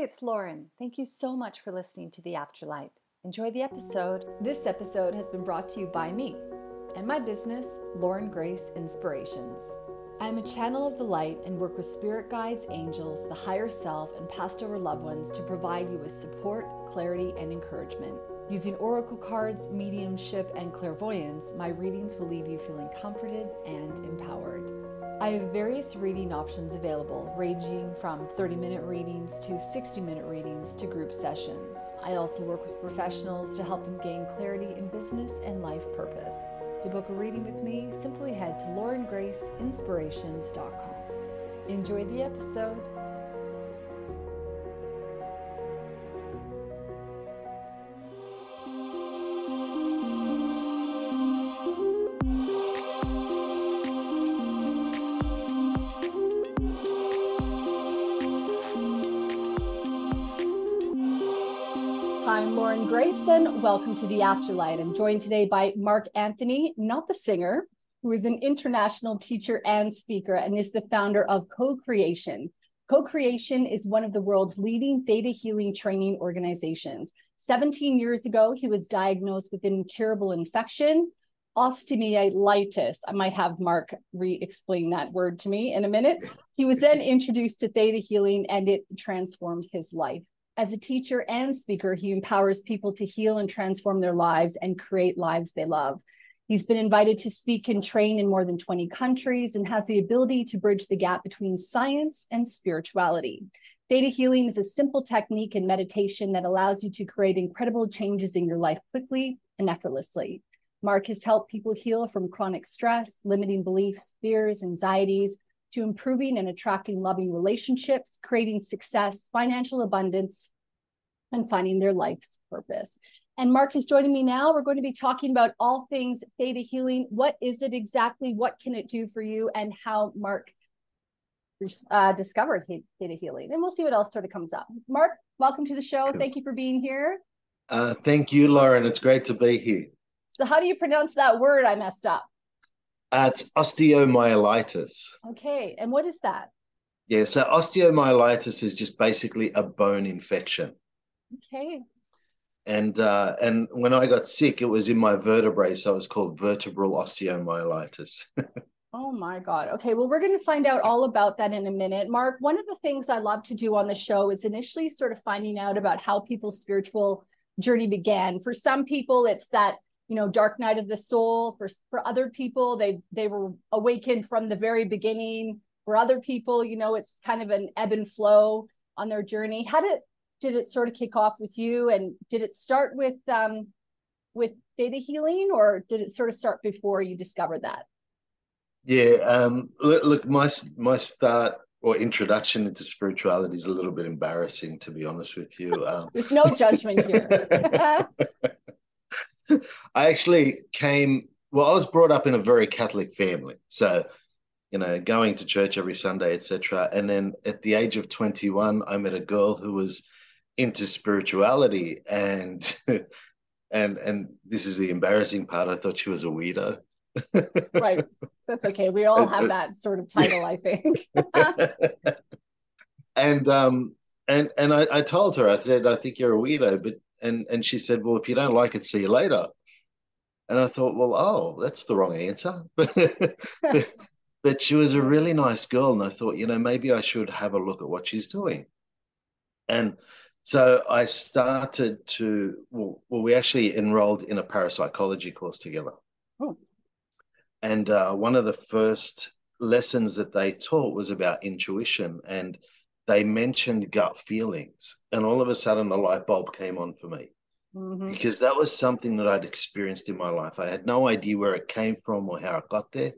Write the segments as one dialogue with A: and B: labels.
A: It's Lauren. Thank you so much for listening to The Afterlight. Enjoy the episode. This episode has been brought to you by me and my business, Lauren Grace Inspirations. I am a channel of the light and work with spirit guides, angels, the higher self, and past over loved ones to provide you with support, clarity, and encouragement. Using oracle cards, mediumship, and clairvoyance, my readings will leave you feeling comforted and empowered. I have various reading options available, ranging from 30 minute readings to 60 minute readings to group sessions. I also work with professionals to help them gain clarity in business and life purpose. To book a reading with me, simply head to laurengraceinspirations.com. Enjoy the episode. Welcome to the Afterlight. I'm joined today by Mark Anthony, not the singer, who is an international teacher and speaker and is the founder of Co Creation. Co Creation is one of the world's leading theta healing training organizations. 17 years ago, he was diagnosed with an incurable infection, osteomyelitis. I might have Mark re explain that word to me in a minute. He was then introduced to theta healing and it transformed his life. As a teacher and speaker, he empowers people to heal and transform their lives and create lives they love. He's been invited to speak and train in more than 20 countries and has the ability to bridge the gap between science and spirituality. Theta healing is a simple technique in meditation that allows you to create incredible changes in your life quickly and effortlessly. Mark has helped people heal from chronic stress, limiting beliefs, fears, anxieties, to improving and attracting loving relationships, creating success, financial abundance, and finding their life's purpose. And Mark is joining me now. We're going to be talking about all things theta healing. What is it exactly? What can it do for you? And how Mark uh, discovered theta healing. And we'll see what else sort of comes up. Mark, welcome to the show. Thank you for being here.
B: Uh, thank you, Lauren. It's great to be here.
A: So, how do you pronounce that word I messed up?
B: Uh, it's osteomyelitis.
A: Okay. And what is that?
B: Yeah. So osteomyelitis is just basically a bone infection.
A: Okay.
B: And uh, and when I got sick, it was in my vertebrae, so it was called vertebral osteomyelitis.
A: oh my God. Okay. Well, we're going to find out all about that in a minute. Mark, one of the things I love to do on the show is initially sort of finding out about how people's spiritual journey began. For some people, it's that you know dark night of the soul for for other people. They they were awakened from the very beginning for other people. You know it's kind of an ebb and flow on their journey. How did did it sort of kick off with you? And did it start with um with theta healing or did it sort of start before you discovered that?
B: Yeah um look, look my my start or introduction into spirituality is a little bit embarrassing to be honest with you um,
A: there's no judgment here
B: I actually came, well, I was brought up in a very Catholic family. So, you know, going to church every Sunday, etc. And then at the age of 21, I met a girl who was into spirituality and and and this is the embarrassing part. I thought she was a weirdo.
A: right. That's okay. We all have that sort of title, I think.
B: and um and and I, I told her, I said, I think you're a weirdo, but and and she said, "Well, if you don't like it, see you later." And I thought, "Well, oh, that's the wrong answer." but, but she was a really nice girl, and I thought, you know, maybe I should have a look at what she's doing. And so I started to. Well, well we actually enrolled in a parapsychology course together. Oh. And uh, one of the first lessons that they taught was about intuition and they mentioned gut feelings, and all of a sudden a light bulb came on for me. Mm-hmm. Because that was something that I'd experienced in my life. I had no idea where it came from or how it got there,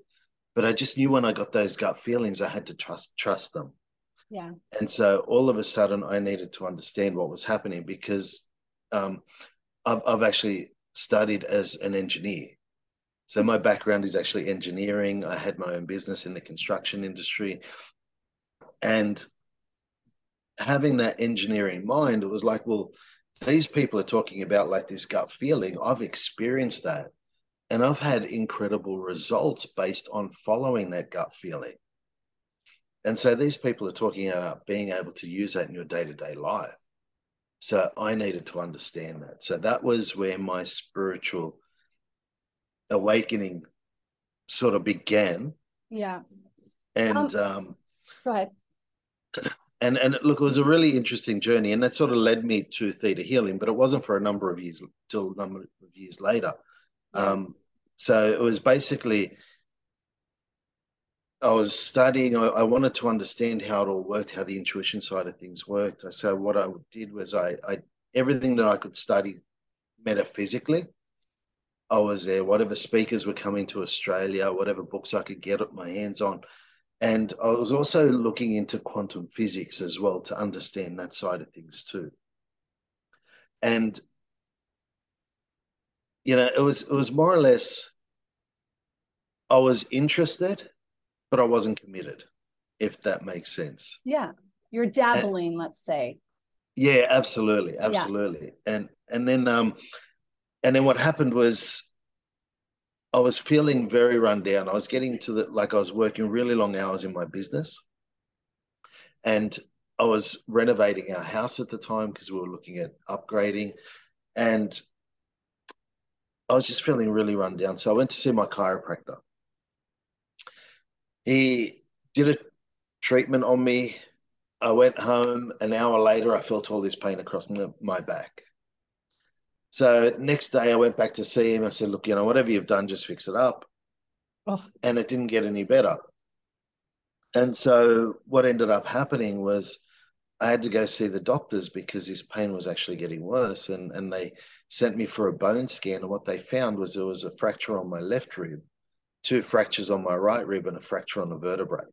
B: but I just knew when I got those gut feelings, I had to trust trust them.
A: Yeah.
B: And so all of a sudden, I needed to understand what was happening because um, I've, I've actually studied as an engineer. So my background is actually engineering. I had my own business in the construction industry. And having that engineering mind, it was like, well, these people are talking about like this gut feeling. I've experienced that. And I've had incredible results based on following that gut feeling. And so these people are talking about being able to use that in your day to day life. So I needed to understand that. So that was where my spiritual awakening sort of began.
A: Yeah.
B: And um, um,
A: go ahead.
B: And and look, it was a really interesting journey, and that sort of led me to theta healing, but it wasn't for a number of years till a number of years later. Um, so it was basically I was studying. I, I, wanted to understand how it all worked, how the intuition side of things worked. So what I did was I, I everything that I could study metaphysically, I was there. Whatever speakers were coming to Australia, whatever books I could get my hands on, and I was also looking into quantum physics as well to understand that side of things too. And you know, it was it was more or less. I was interested but I wasn't committed, if that makes sense.
A: Yeah. You're dabbling, and, let's say.
B: Yeah, absolutely. Absolutely. Yeah. And and then um and then what happened was I was feeling very run down. I was getting to the like I was working really long hours in my business. And I was renovating our house at the time because we were looking at upgrading. And I was just feeling really run down. So I went to see my chiropractor. He did a treatment on me. I went home. An hour later, I felt all this pain across my back. So next day, I went back to see him. I said, "Look, you know, whatever you've done, just fix it up." Oh. And it didn't get any better. And so what ended up happening was I had to go see the doctors because his pain was actually getting worse. And, and they sent me for a bone scan. And what they found was there was a fracture on my left rib two fractures on my right rib and a fracture on the vertebrae.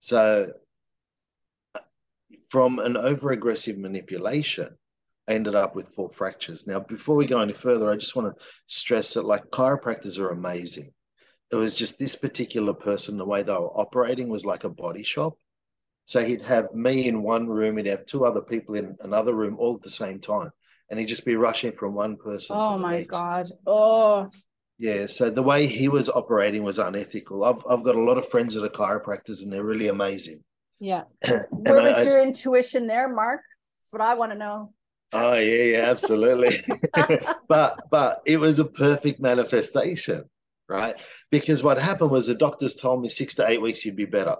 B: So, from an over aggressive manipulation, ended up with four fractures. Now, before we go any further, I just want to stress that like chiropractors are amazing. It was just this particular person, the way they were operating was like a body shop. So he'd have me in one room, he'd have two other people in another room all at the same time. And he'd just be rushing from one person.
A: Oh my next. God. Oh,
B: yeah, so the way he was operating was unethical. I've I've got a lot of friends that are chiropractors and they're really amazing.
A: Yeah. Where was I, your I, intuition there, Mark? That's what I want to know.
B: Oh yeah, yeah, absolutely. but but it was a perfect manifestation, right? Because what happened was the doctors told me six to eight weeks you'd be better.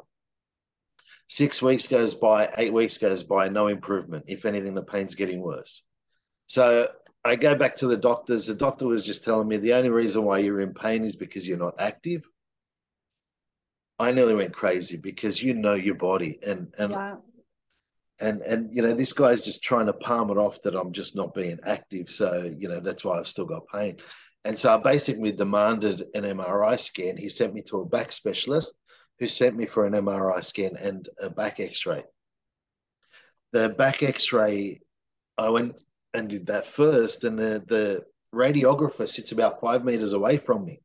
B: Six weeks goes by, eight weeks goes by, no improvement. If anything, the pain's getting worse. So I go back to the doctors. The doctor was just telling me the only reason why you're in pain is because you're not active. I nearly went crazy because you know your body and and yeah. And and you know this guy's just trying to palm it off that I'm just not being active. So you know that's why I've still got pain. And so I basically demanded an MRI scan. He sent me to a back specialist who sent me for an MRI scan and a back X-ray. The back X-ray, I went and did that first. And the, the radiographer sits about five meters away from me.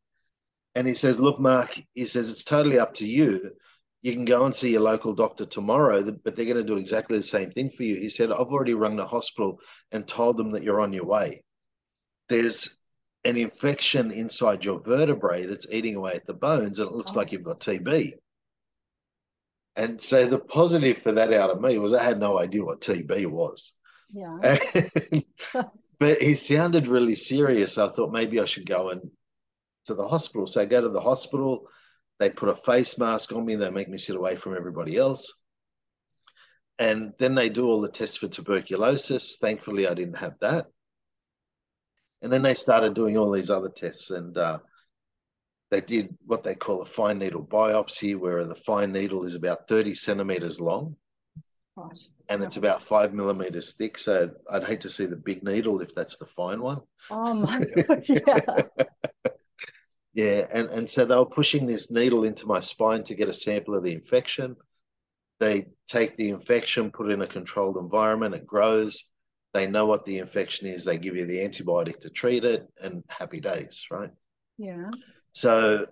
B: And he says, Look, Mark, he says, it's totally up to you. You can go and see your local doctor tomorrow, but they're going to do exactly the same thing for you. He said, I've already rung the hospital and told them that you're on your way. There's an infection inside your vertebrae that's eating away at the bones, and it looks oh. like you've got TB. And so the positive for that out of me was I had no idea what TB was.
A: Yeah.
B: but he sounded really serious. I thought maybe I should go and to the hospital. So I go to the hospital. They put a face mask on me. They make me sit away from everybody else. And then they do all the tests for tuberculosis. Thankfully, I didn't have that. And then they started doing all these other tests. And uh, they did what they call a fine needle biopsy, where the fine needle is about 30 centimeters long and it's about five millimeters thick. So I'd hate to see the big needle if that's the fine one.
A: Oh my god! Yeah.
B: Yeah, and and so they were pushing this needle into my spine to get a sample of the infection. They take the infection, put it in a controlled environment, it grows. They know what the infection is. They give you the antibiotic to treat it, and happy days, right?
A: Yeah.
B: So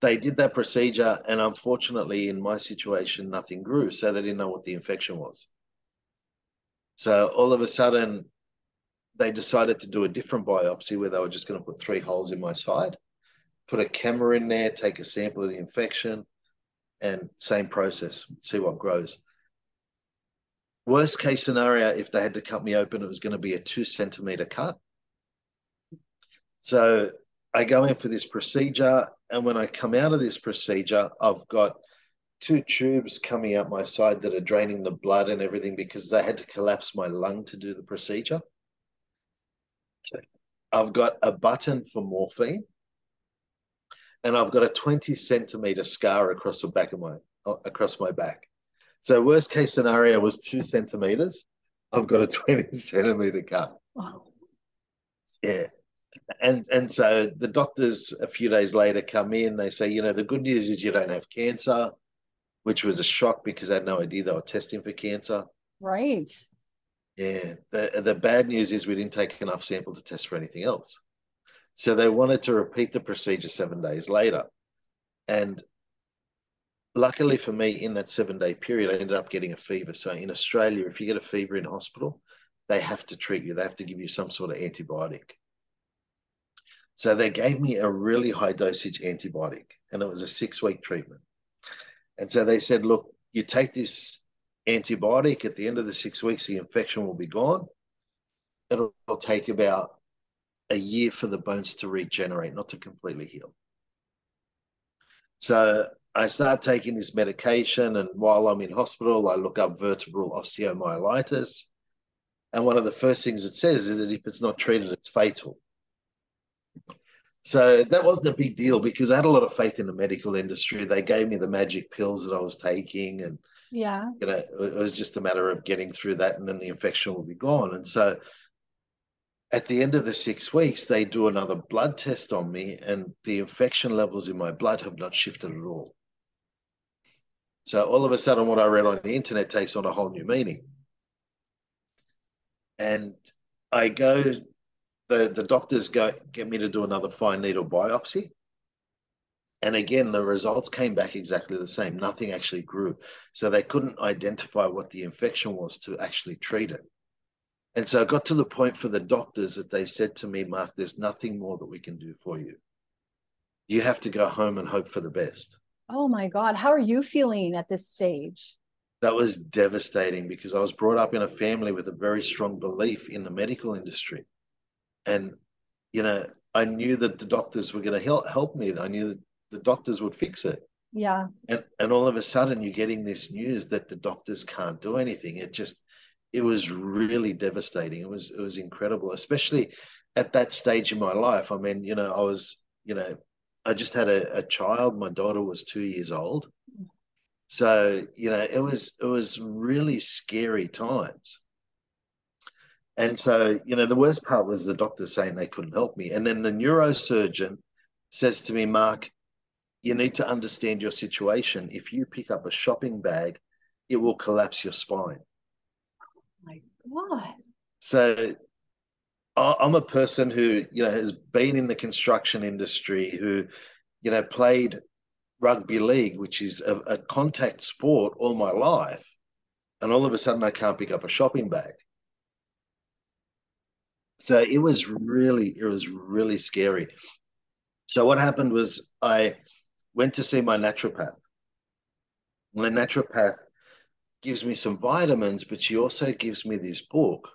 B: they did that procedure, and unfortunately, in my situation, nothing grew. So they didn't know what the infection was. So all of a sudden, they decided to do a different biopsy where they were just going to put three holes in my side, put a camera in there, take a sample of the infection. and same process, see what grows. Worst case scenario, if they had to cut me open, it was going to be a two centimeter cut. So I go in for this procedure, and when I come out of this procedure, I've got two tubes coming out my side that are draining the blood and everything because they had to collapse my lung to do the procedure. I've got a button for morphine, and I've got a 20 centimeter scar across the back of my uh, across my back. So worst case scenario was two centimeters. I've got a 20 centimeter cut. Wow. Yeah. And and so the doctors a few days later come in, they say, you know, the good news is you don't have cancer, which was a shock because I had no idea they were testing for cancer.
A: Right.
B: Yeah. The the bad news is we didn't take enough sample to test for anything else. So they wanted to repeat the procedure seven days later. And luckily for me, in that seven day period, I ended up getting a fever. So in Australia, if you get a fever in hospital, they have to treat you, they have to give you some sort of antibiotic. So they gave me a really high dosage antibiotic, and it was a six week treatment. And so they said, look, you take this antibiotic at the end of the six weeks, the infection will be gone. It'll, it'll take about a year for the bones to regenerate, not to completely heal. So I start taking this medication, and while I'm in hospital, I look up vertebral osteomyelitis. And one of the first things it says is that if it's not treated, it's fatal. So that wasn't a big deal because I had a lot of faith in the medical industry. They gave me the magic pills that I was taking, and
A: yeah,
B: you know, it was just a matter of getting through that, and then the infection will be gone. And so at the end of the six weeks, they do another blood test on me, and the infection levels in my blood have not shifted at all. So all of a sudden, what I read on the internet takes on a whole new meaning. And I go, the, the doctors go get me to do another fine needle biopsy. And again, the results came back exactly the same. Nothing actually grew. So they couldn't identify what the infection was to actually treat it. And so I got to the point for the doctors that they said to me, Mark, there's nothing more that we can do for you. You have to go home and hope for the best.
A: Oh my God. How are you feeling at this stage?
B: That was devastating because I was brought up in a family with a very strong belief in the medical industry. And, you know, I knew that the doctors were going to help, help me. I knew that the doctors would fix it.
A: Yeah.
B: And, and all of a sudden, you're getting this news that the doctors can't do anything. It just, it was really devastating. It was it was incredible, especially at that stage in my life. I mean, you know, I was, you know, I just had a, a child. My daughter was two years old. So, you know, it was it was really scary times. And so, you know, the worst part was the doctor saying they couldn't help me. And then the neurosurgeon says to me, Mark, you need to understand your situation. If you pick up a shopping bag, it will collapse your spine
A: God.
B: So I'm a person who, you know, has been in the construction industry, who, you know, played rugby league, which is a, a contact sport all my life. And all of a sudden I can't pick up a shopping bag. So it was really, it was really scary. So what happened was I went to see my naturopath. My naturopath gives me some vitamins, but she also gives me this book.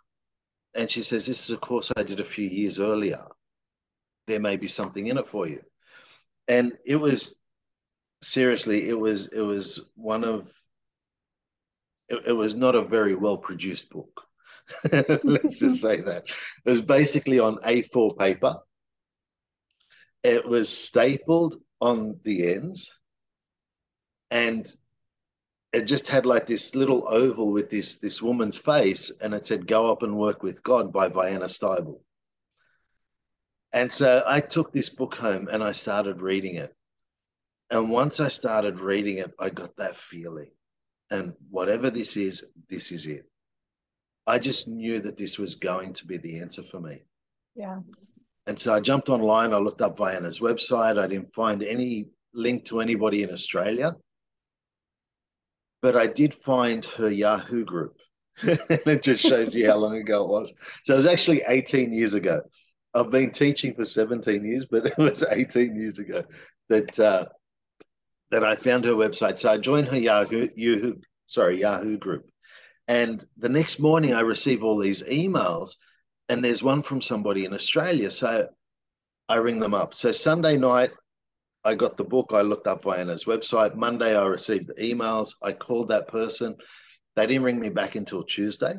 B: And she says, This is a course I did a few years earlier. There may be something in it for you. And it was seriously, it was it was one of it, it was not a very well produced book. Let's just say that. It was basically on A4 paper. It was stapled on the ends. And it just had like this little oval with this this woman's face, and it said "Go up and work with God" by Vianna Stibal And so I took this book home and I started reading it. And once I started reading it, I got that feeling. And whatever this is, this is it. I just knew that this was going to be the answer for me.
A: Yeah.
B: And so I jumped online. I looked up Vianna's website. I didn't find any link to anybody in Australia but I did find her Yahoo group. and it just shows you how long ago it was. So it was actually 18 years ago. I've been teaching for 17 years, but it was 18 years ago that uh, that I found her website. So I joined her Yahoo, Yahoo, sorry, Yahoo group. And the next morning I receive all these emails, and there's one from somebody in Australia. So I ring them up. So Sunday night, I got the book. I looked up Vianna's website. Monday, I received the emails. I called that person. They didn't ring me back until Tuesday.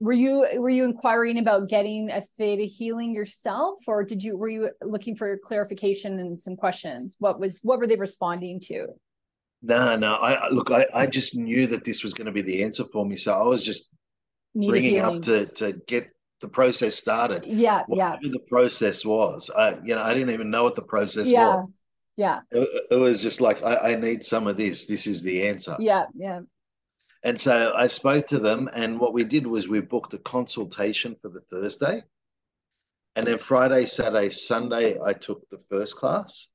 A: Were you were you inquiring about getting a theta healing yourself, or did you were you looking for clarification and some questions? What was what were they responding to?
B: No, no. I look. I, I just knew that this was going to be the answer for me, so I was just Need bringing up to to get the process started.
A: Yeah, Whatever
B: yeah. The process was, I you know, I didn't even know what the process
A: yeah.
B: was.
A: Yeah.
B: It, it was just like I, I need some of this. This is the answer.
A: Yeah, yeah.
B: And so I spoke to them, and what we did was we booked a consultation for the Thursday. And then Friday, Saturday, Sunday, I took the first class.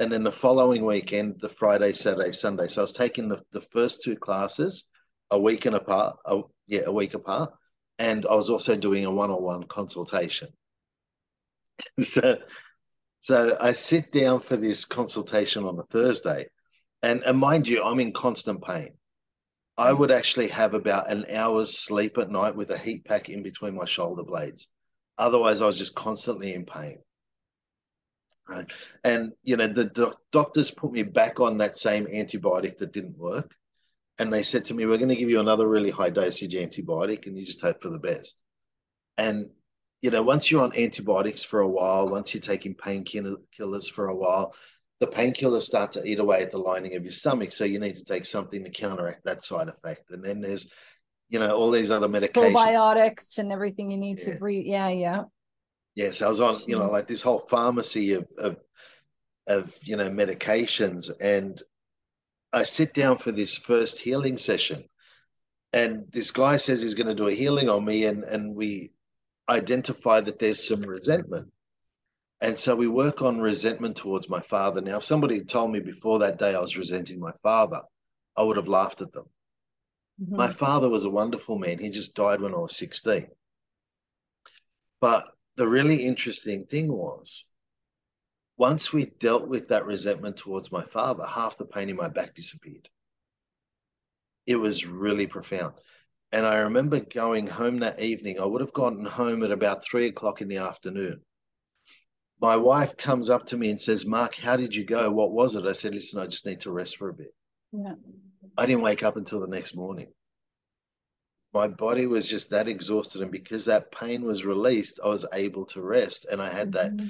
B: And then the following weekend, the Friday, Saturday, Sunday. So I was taking the, the first two classes a week and apart, a, yeah, a week apart. And I was also doing a one on one consultation. so, so I sit down for this consultation on a Thursday. And, and mind you, I'm in constant pain. I mm. would actually have about an hour's sleep at night with a heat pack in between my shoulder blades. Otherwise, I was just constantly in pain. Right. And, you know, the doc- doctors put me back on that same antibiotic that didn't work. And they said to me, We're going to give you another really high dosage antibiotic and you just hope for the best. And, you know, once you're on antibiotics for a while, once you're taking painkillers for a while, the painkillers start to eat away at the lining of your stomach. So you need to take something to counteract that side effect. And then there's, you know, all these other medications.
A: Probiotics and everything you need yeah. to breathe. Yeah, yeah.
B: Yes, I was on, Jeez. you know, like this whole pharmacy of, of, of, you know, medications. And I sit down for this first healing session. And this guy says he's going to do a healing on me. And, and we identify that there's some resentment and so we work on resentment towards my father. Now, if somebody had told me before that day I was resenting my father, I would have laughed at them. Mm-hmm. My father was a wonderful man. He just died when I was 16. But the really interesting thing was, once we dealt with that resentment towards my father, half the pain in my back disappeared. It was really profound. And I remember going home that evening. I would have gotten home at about three o'clock in the afternoon my wife comes up to me and says, Mark, how did you go? What was it? I said, listen, I just need to rest for a bit.
A: Yeah.
B: I didn't wake up until the next morning. My body was just that exhausted. And because that pain was released, I was able to rest. And I had that mm-hmm.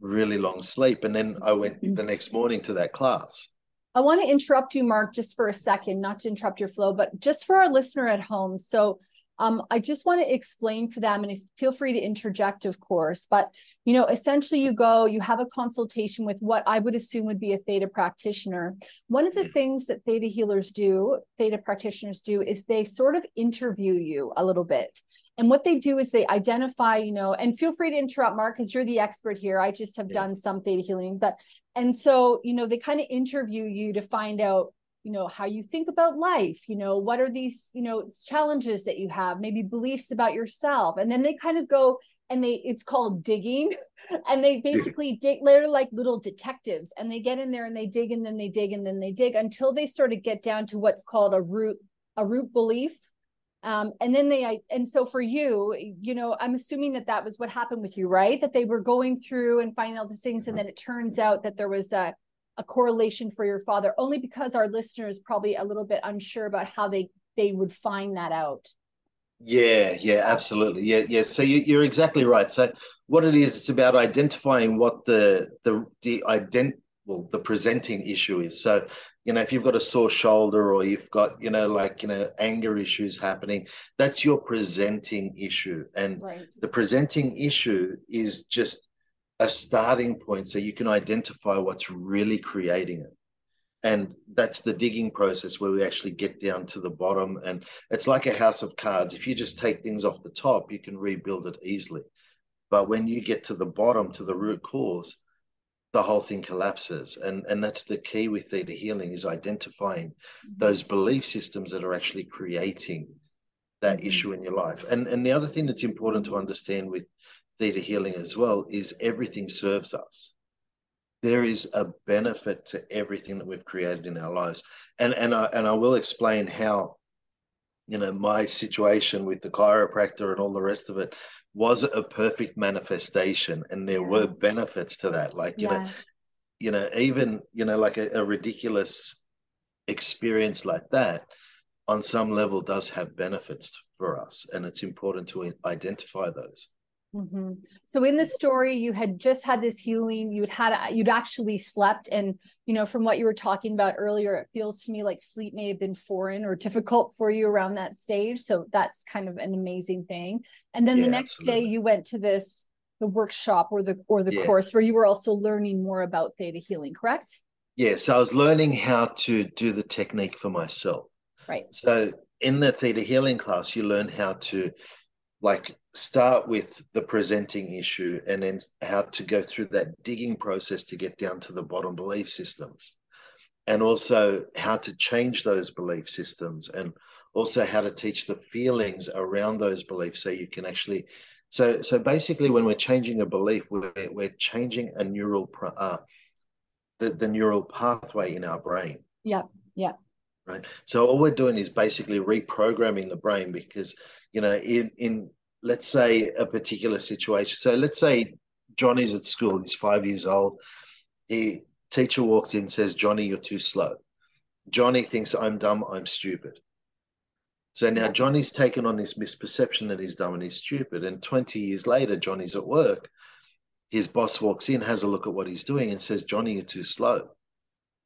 B: really long sleep. And then I went mm-hmm. the next morning to that class.
A: I want to interrupt you, Mark, just for a second, not to interrupt your flow, but just for our listener at home. So um, I just want to explain for them, and if, feel free to interject, of course. But you know, essentially, you go, you have a consultation with what I would assume would be a theta practitioner. One of the things that theta healers do, theta practitioners do, is they sort of interview you a little bit. And what they do is they identify, you know, and feel free to interrupt, Mark, because you're the expert here. I just have yeah. done some theta healing, but and so you know they kind of interview you to find out you know how you think about life you know what are these you know challenges that you have maybe beliefs about yourself and then they kind of go and they it's called digging and they basically dig they're like little detectives and they get in there and they dig and then they dig and then they dig until they sort of get down to what's called a root a root belief um, and then they and so for you you know i'm assuming that that was what happened with you right? That they were going through and finding all these things and then it turns out that there was a a correlation for your father only because our listeners probably a little bit unsure about how they they would find that out.
B: Yeah yeah absolutely. Yeah yeah so you, are exactly right. So what it is it's about identifying what the the the ident well the presenting issue is. So you know if you've got a sore shoulder or you've got you know like you know anger issues happening that's your presenting issue and right. the presenting issue is just a starting point so you can identify what's really creating it. And that's the digging process where we actually get down to the bottom. And it's like a house of cards. If you just take things off the top, you can rebuild it easily. But when you get to the bottom, to the root cause, the whole thing collapses. And, and that's the key with theta healing is identifying mm-hmm. those belief systems that are actually creating that mm-hmm. issue in your life. And, and the other thing that's important to understand with theta healing as well is everything serves us. there is a benefit to everything that we've created in our lives. And and I and I will explain how, you know, my situation with the chiropractor and all the rest of it was a perfect manifestation. And there yeah. were mm. benefits to that. Like, you yeah. know, you know, even, you know, like a, a ridiculous experience like that on some level does have benefits for us. And it's important to identify those.
A: Mm-hmm. So in the story, you had just had this healing. You'd had you'd actually slept, and you know from what you were talking about earlier, it feels to me like sleep may have been foreign or difficult for you around that stage. So that's kind of an amazing thing. And then yeah, the next absolutely. day, you went to this the workshop or the or the yeah. course where you were also learning more about theta healing. Correct?
B: Yes, yeah, so I was learning how to do the technique for myself.
A: Right.
B: So in the theta healing class, you learn how to like start with the presenting issue and then how to go through that digging process to get down to the bottom belief systems. And also how to change those belief systems and also how to teach the feelings around those beliefs so you can actually so so basically when we're changing a belief we're, we're changing a neural uh, the, the neural pathway in our brain.
A: Yeah yeah.
B: Right? So all we're doing is basically reprogramming the brain because you know, in, in let's say a particular situation. So let's say Johnny's at school, he's five years old. He teacher walks in, says, Johnny, you're too slow. Johnny thinks I'm dumb, I'm stupid. So now Johnny's taken on this misperception that he's dumb and he's stupid. And 20 years later, Johnny's at work. His boss walks in, has a look at what he's doing, and says, Johnny, you're too slow.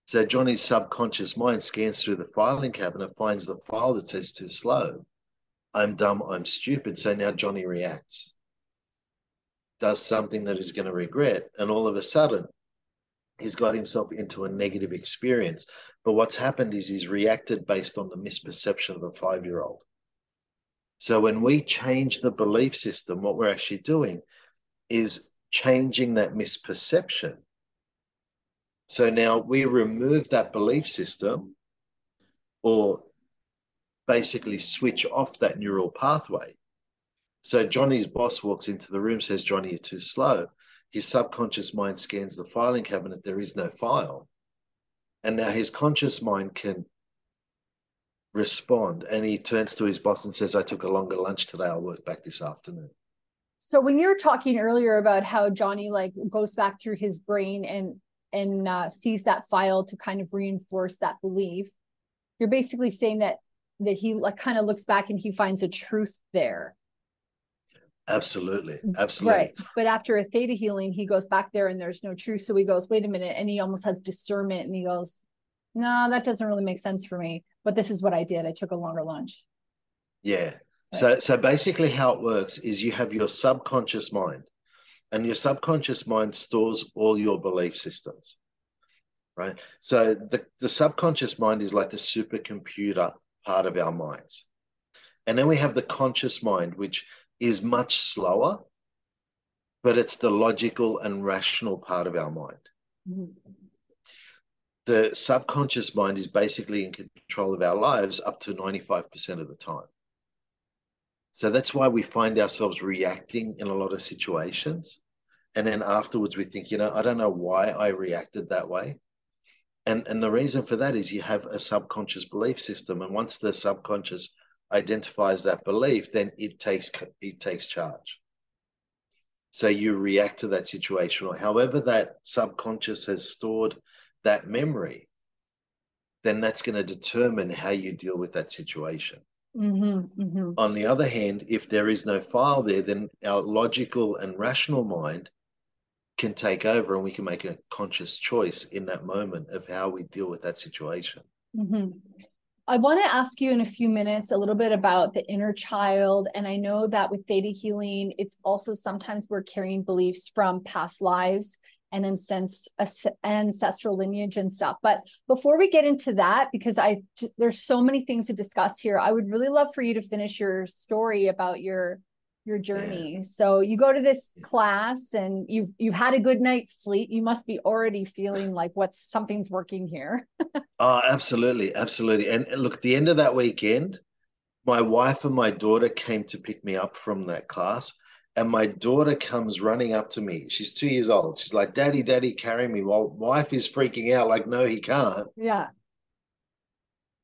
B: So Johnny's subconscious mind scans through the filing cabinet, finds the file that says too slow, I'm dumb, I'm stupid. So now Johnny reacts, does something that he's going to regret, and all of a sudden, he's got himself into a negative experience. But what's happened is he's reacted based on the misperception of a five year old. So when we change the belief system, what we're actually doing is changing that misperception. So now we remove that belief system or basically switch off that neural pathway. So Johnny's boss walks into the room, says, Johnny, you're too slow. His subconscious mind scans the filing cabinet. There is no file. And now his conscious mind can respond. And he turns to his boss and says, I took a longer lunch today. I'll work back this afternoon.
A: So when you were talking earlier about how Johnny like goes back through his brain and and uh, sees that file to kind of reinforce that belief, you're basically saying that that he like kind of looks back and he finds a truth there.
B: Absolutely mm, absolutely. right
A: but after a theta healing he goes back there and there's no truth so he goes wait a minute and he almost has discernment and he goes no that doesn't really make sense for me but this is what i did i took a longer lunch
B: yeah right. so so basically how it works is you have your subconscious mind and your subconscious mind stores all your belief systems right? So the, the subconscious mind is like the supercomputer part of our minds. And then we have the conscious mind, which is much slower, but it's the logical and rational part of our mind. Mm-hmm. The subconscious mind is basically in control of our lives up to 95% of the time. So that's why we find ourselves reacting in a lot of situations. And then afterwards, we think, you know, I don't know why I reacted that way and and the reason for that is you have a subconscious belief system and once the subconscious identifies that belief then it takes it takes charge so you react to that situation or however that subconscious has stored that memory then that's going to determine how you deal with that situation
A: mm-hmm, mm-hmm.
B: on the other hand if there is no file there then our logical and rational mind can take over and we can make a conscious choice in that moment of how we deal with that situation.
A: Mm-hmm. I want to ask you in a few minutes a little bit about the inner child. And I know that with theta healing, it's also sometimes we're carrying beliefs from past lives and ancestral lineage and stuff. But before we get into that, because I there's so many things to discuss here, I would really love for you to finish your story about your your journey. So you go to this class and you've you've had a good night's sleep. You must be already feeling like what's something's working here.
B: oh, absolutely, absolutely. And, and look, at the end of that weekend, my wife and my daughter came to pick me up from that class. And my daughter comes running up to me. She's two years old. She's like, Daddy, Daddy, carry me. While wife is freaking out, like, no, he can't.
A: Yeah.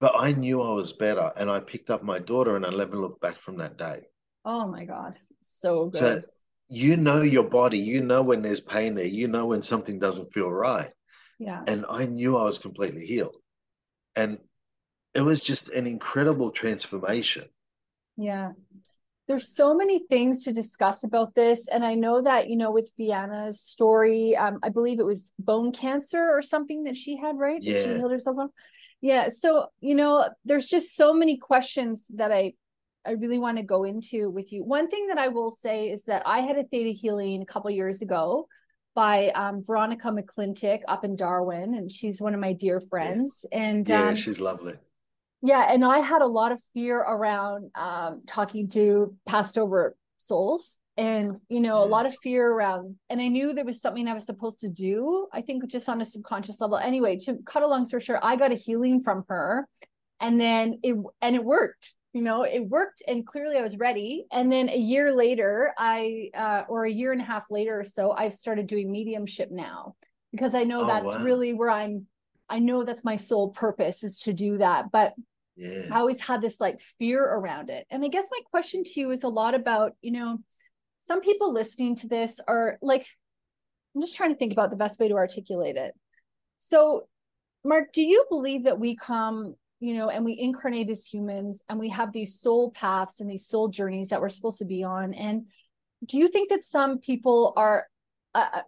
B: But I knew I was better. And I picked up my daughter and I never looked back from that day.
A: Oh my God. So good.
B: So you know your body, you know when there's pain there, you know when something doesn't feel right.
A: Yeah.
B: And I knew I was completely healed. And it was just an incredible transformation.
A: Yeah. There's so many things to discuss about this. And I know that, you know, with Vianna's story, um, I believe it was bone cancer or something that she had, right?
B: Yeah.
A: That she healed herself from. Yeah. So, you know, there's just so many questions that I I really want to go into with you. One thing that I will say is that I had a theta healing a couple years ago by um, Veronica McClintock up in Darwin, and she's one of my dear friends.
B: Yeah.
A: And
B: yeah,
A: um,
B: she's lovely.
A: Yeah, and I had a lot of fear around um, talking to passed over souls, and you know,
B: yeah.
A: a lot of fear around. And I knew there was something I was supposed to do. I think just on a subconscious level. Anyway, to cut a long story short, I got a healing from her, and then it and it worked you know it worked and clearly i was ready and then a year later i uh, or a year and a half later or so i've started doing mediumship now because i know
B: Oh,
A: that's
B: wow.
A: really where i'm i know that's my sole purpose is to do that but
B: Yeah.
A: i always had this like fear around it and i guess my question to you is a lot about you know some people listening to this are like i'm just trying to think about the best way to articulate it so mark do you believe that we come you know, and we incarnate as humans and we have these soul paths and these soul journeys that we're supposed to be on. And do you think that some people are, uh,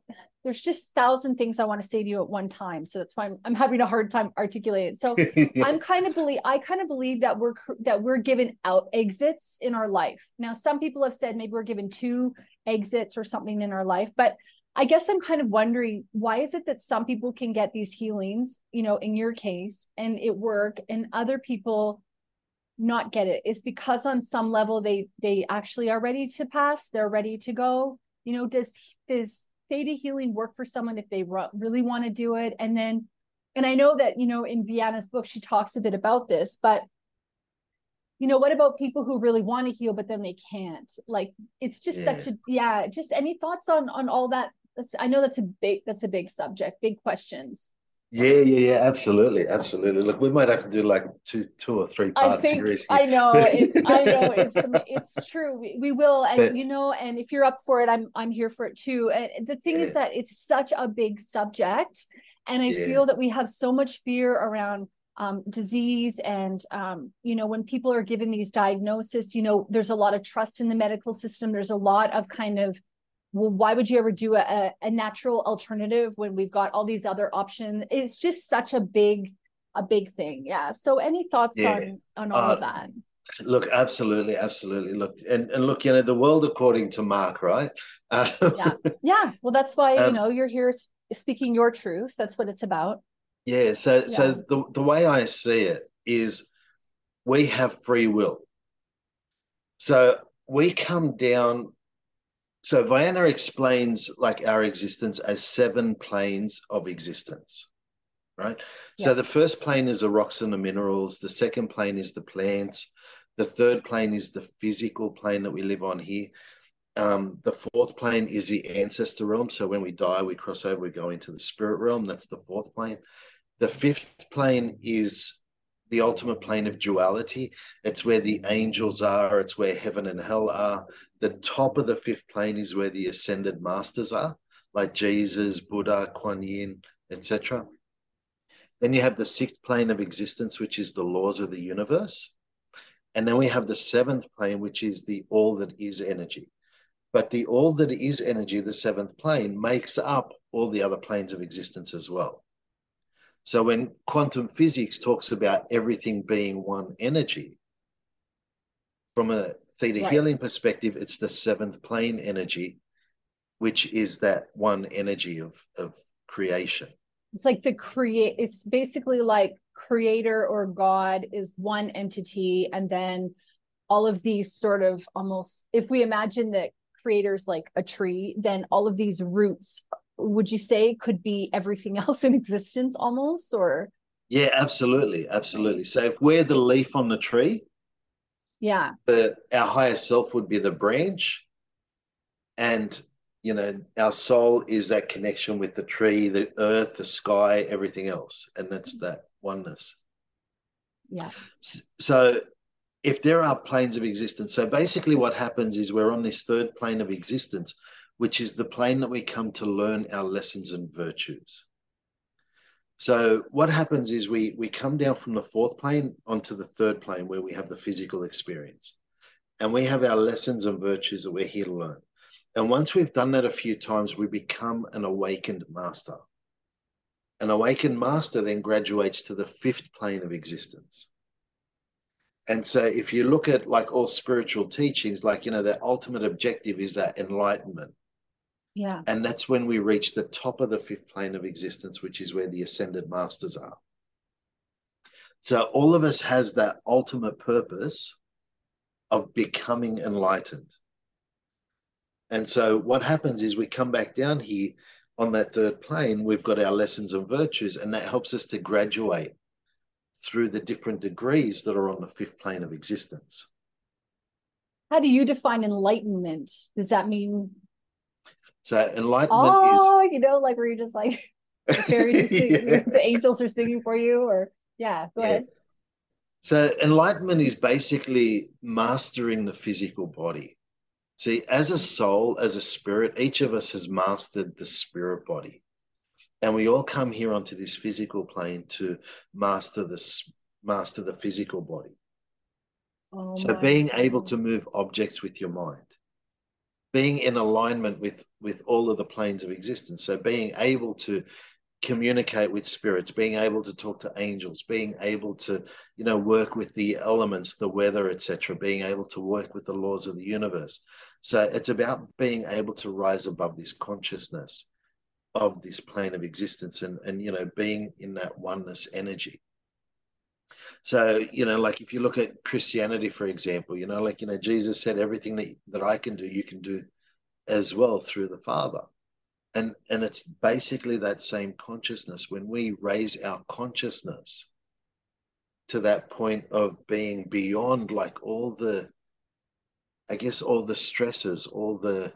A: there's just thousand things I want to say to you at one time. So that's why I'm, I'm having a hard time articulating. So I'm kind of believe, I kind of believe that we're, that we're given out exits in our life. Now, some people have said maybe we're given two exits or something in our life, but I guess I'm kind of wondering why is it that some people can get these healings, you know, in your case, and it work, and other people not get it? Is because on some level they they actually are ready to pass, they're ready to go. You know, does does theta healing work for someone if they really want to do it? And then, and I know that you know in Vianna's book she talks a bit about this, but you know what about people who really want to heal but then they can't like it's just
B: Yeah.
A: such a yeah just any thoughts on on all that that's i know that's a big that's a big subject big questions
B: yeah, yeah, yeah, absolutely, absolutely. Look, we might have to do like two, two or three
A: i think
B: series.
A: i know it, i know it's it's true we, we will and
B: But-
A: you know and if you're up for it i'm i'm here for it too and the thing is that it's such a big subject and i
B: Yeah.
A: feel that we have so much fear around um, disease and um, you know when people are given these diagnoses you know there's a lot of trust in the medical system there's a lot of kind of well why would you ever do a, a natural alternative when we've got all these other options it's just such a big a big thing yeah so any thoughts
B: Yeah.
A: on on all of
B: Uh,
A: that
B: Look, absolutely, absolutely. Look, and, and look, you know, the world according to Mark, right? Uh,
A: Yeah. yeah well that's why you
B: Um,
A: know you're here speaking your truth that's what it's about
B: Yeah, so
A: Yeah.
B: so the the way I see it is we have free will. So we come down so Vianna explains like our existence as seven planes of existence. Right? So the first plane is the rocks and the minerals, the second plane is the plants, the third plane is the physical plane that we live on here. Um, the fourth plane is the ancestor realm. So when we die, we cross over, we go into the spirit realm. That's the fourth plane. The fifth plane is the ultimate plane of duality. It's where the angels are, it's where heaven and hell are. The top of the fifth plane is where the ascended masters are, like Jesus, Buddha, Kuan Yin, etc. Then you have the sixth plane of existence, which is the laws of the universe. And then we have the seventh plane, which is the all that is energy. But the all that is energy, the seventh plane, makes up all the other planes of existence as well. So when quantum physics talks about everything being one energy, from a theta
A: Right.
B: healing perspective, it's the seventh plane energy, which is that one energy of, of creation.
A: it's like the create it's basically like creator or god is one entity and then all of these sort of almost if we imagine that creators like a tree then all of these roots would you say could be everything else in existence almost or
B: Yeah, absolutely, absolutely. So if we're the leaf on the tree,
A: yeah.
B: The our higher self would be the branch, and you know our soul is that connection with the tree the earth the sky everything else. And that's that oneness.
A: Yeah.
B: So if there are planes of existence so basically what happens is we're on this third plane of existence which is the plane that we come to learn our lessons and virtues so what happens is we we come down from the fourth plane onto the third plane where we have the physical experience and we have our lessons and virtues that we're here to learn and once we've done that a few times, we become an awakened master. An awakened master then graduates to the fifth plane of existence. And so if you look at like all spiritual teachings, like, you know, the ultimate objective is that enlightenment.
A: Yeah.
B: And that's when we reach the top of the fifth plane of existence, which is where the ascended masters are. So all of us has that ultimate purpose of becoming enlightened. And so what happens is we come back down here on that third plane, we've got our lessons and virtues, and that helps us to graduate through the different degrees that are on the fifth plane of existence.
A: How do you define enlightenment? Does that mean
B: so enlightenment
A: oh, is you know, like where you just like the fairies are singing, yeah. the angels are singing for you, or yeah, go yeah. ahead.
B: So enlightenment is basically mastering the physical body. See, as a soul, as a spirit, each of us has mastered the spirit body. And we all come here onto this physical plane to master this master the physical body. Oh so being God. able to move objects with your mind, being in alignment with with all of the planes of existence. So being able to communicate with spirits, being able to talk to angels, being able to, you know, work with the elements, the weather, etc., being able to work with the laws of the universe. So it's about being able to rise above this consciousness of this plane of existence and, and you know, being in that oneness energy. So, you know, like if you look at Christianity, for example, you know, like, you know, Jesus said, everything that, that I can do, you can do as well through the Father. And, and it's basically that same consciousness. When we raise our consciousness to that point of being beyond like all the I guess all the stresses, all the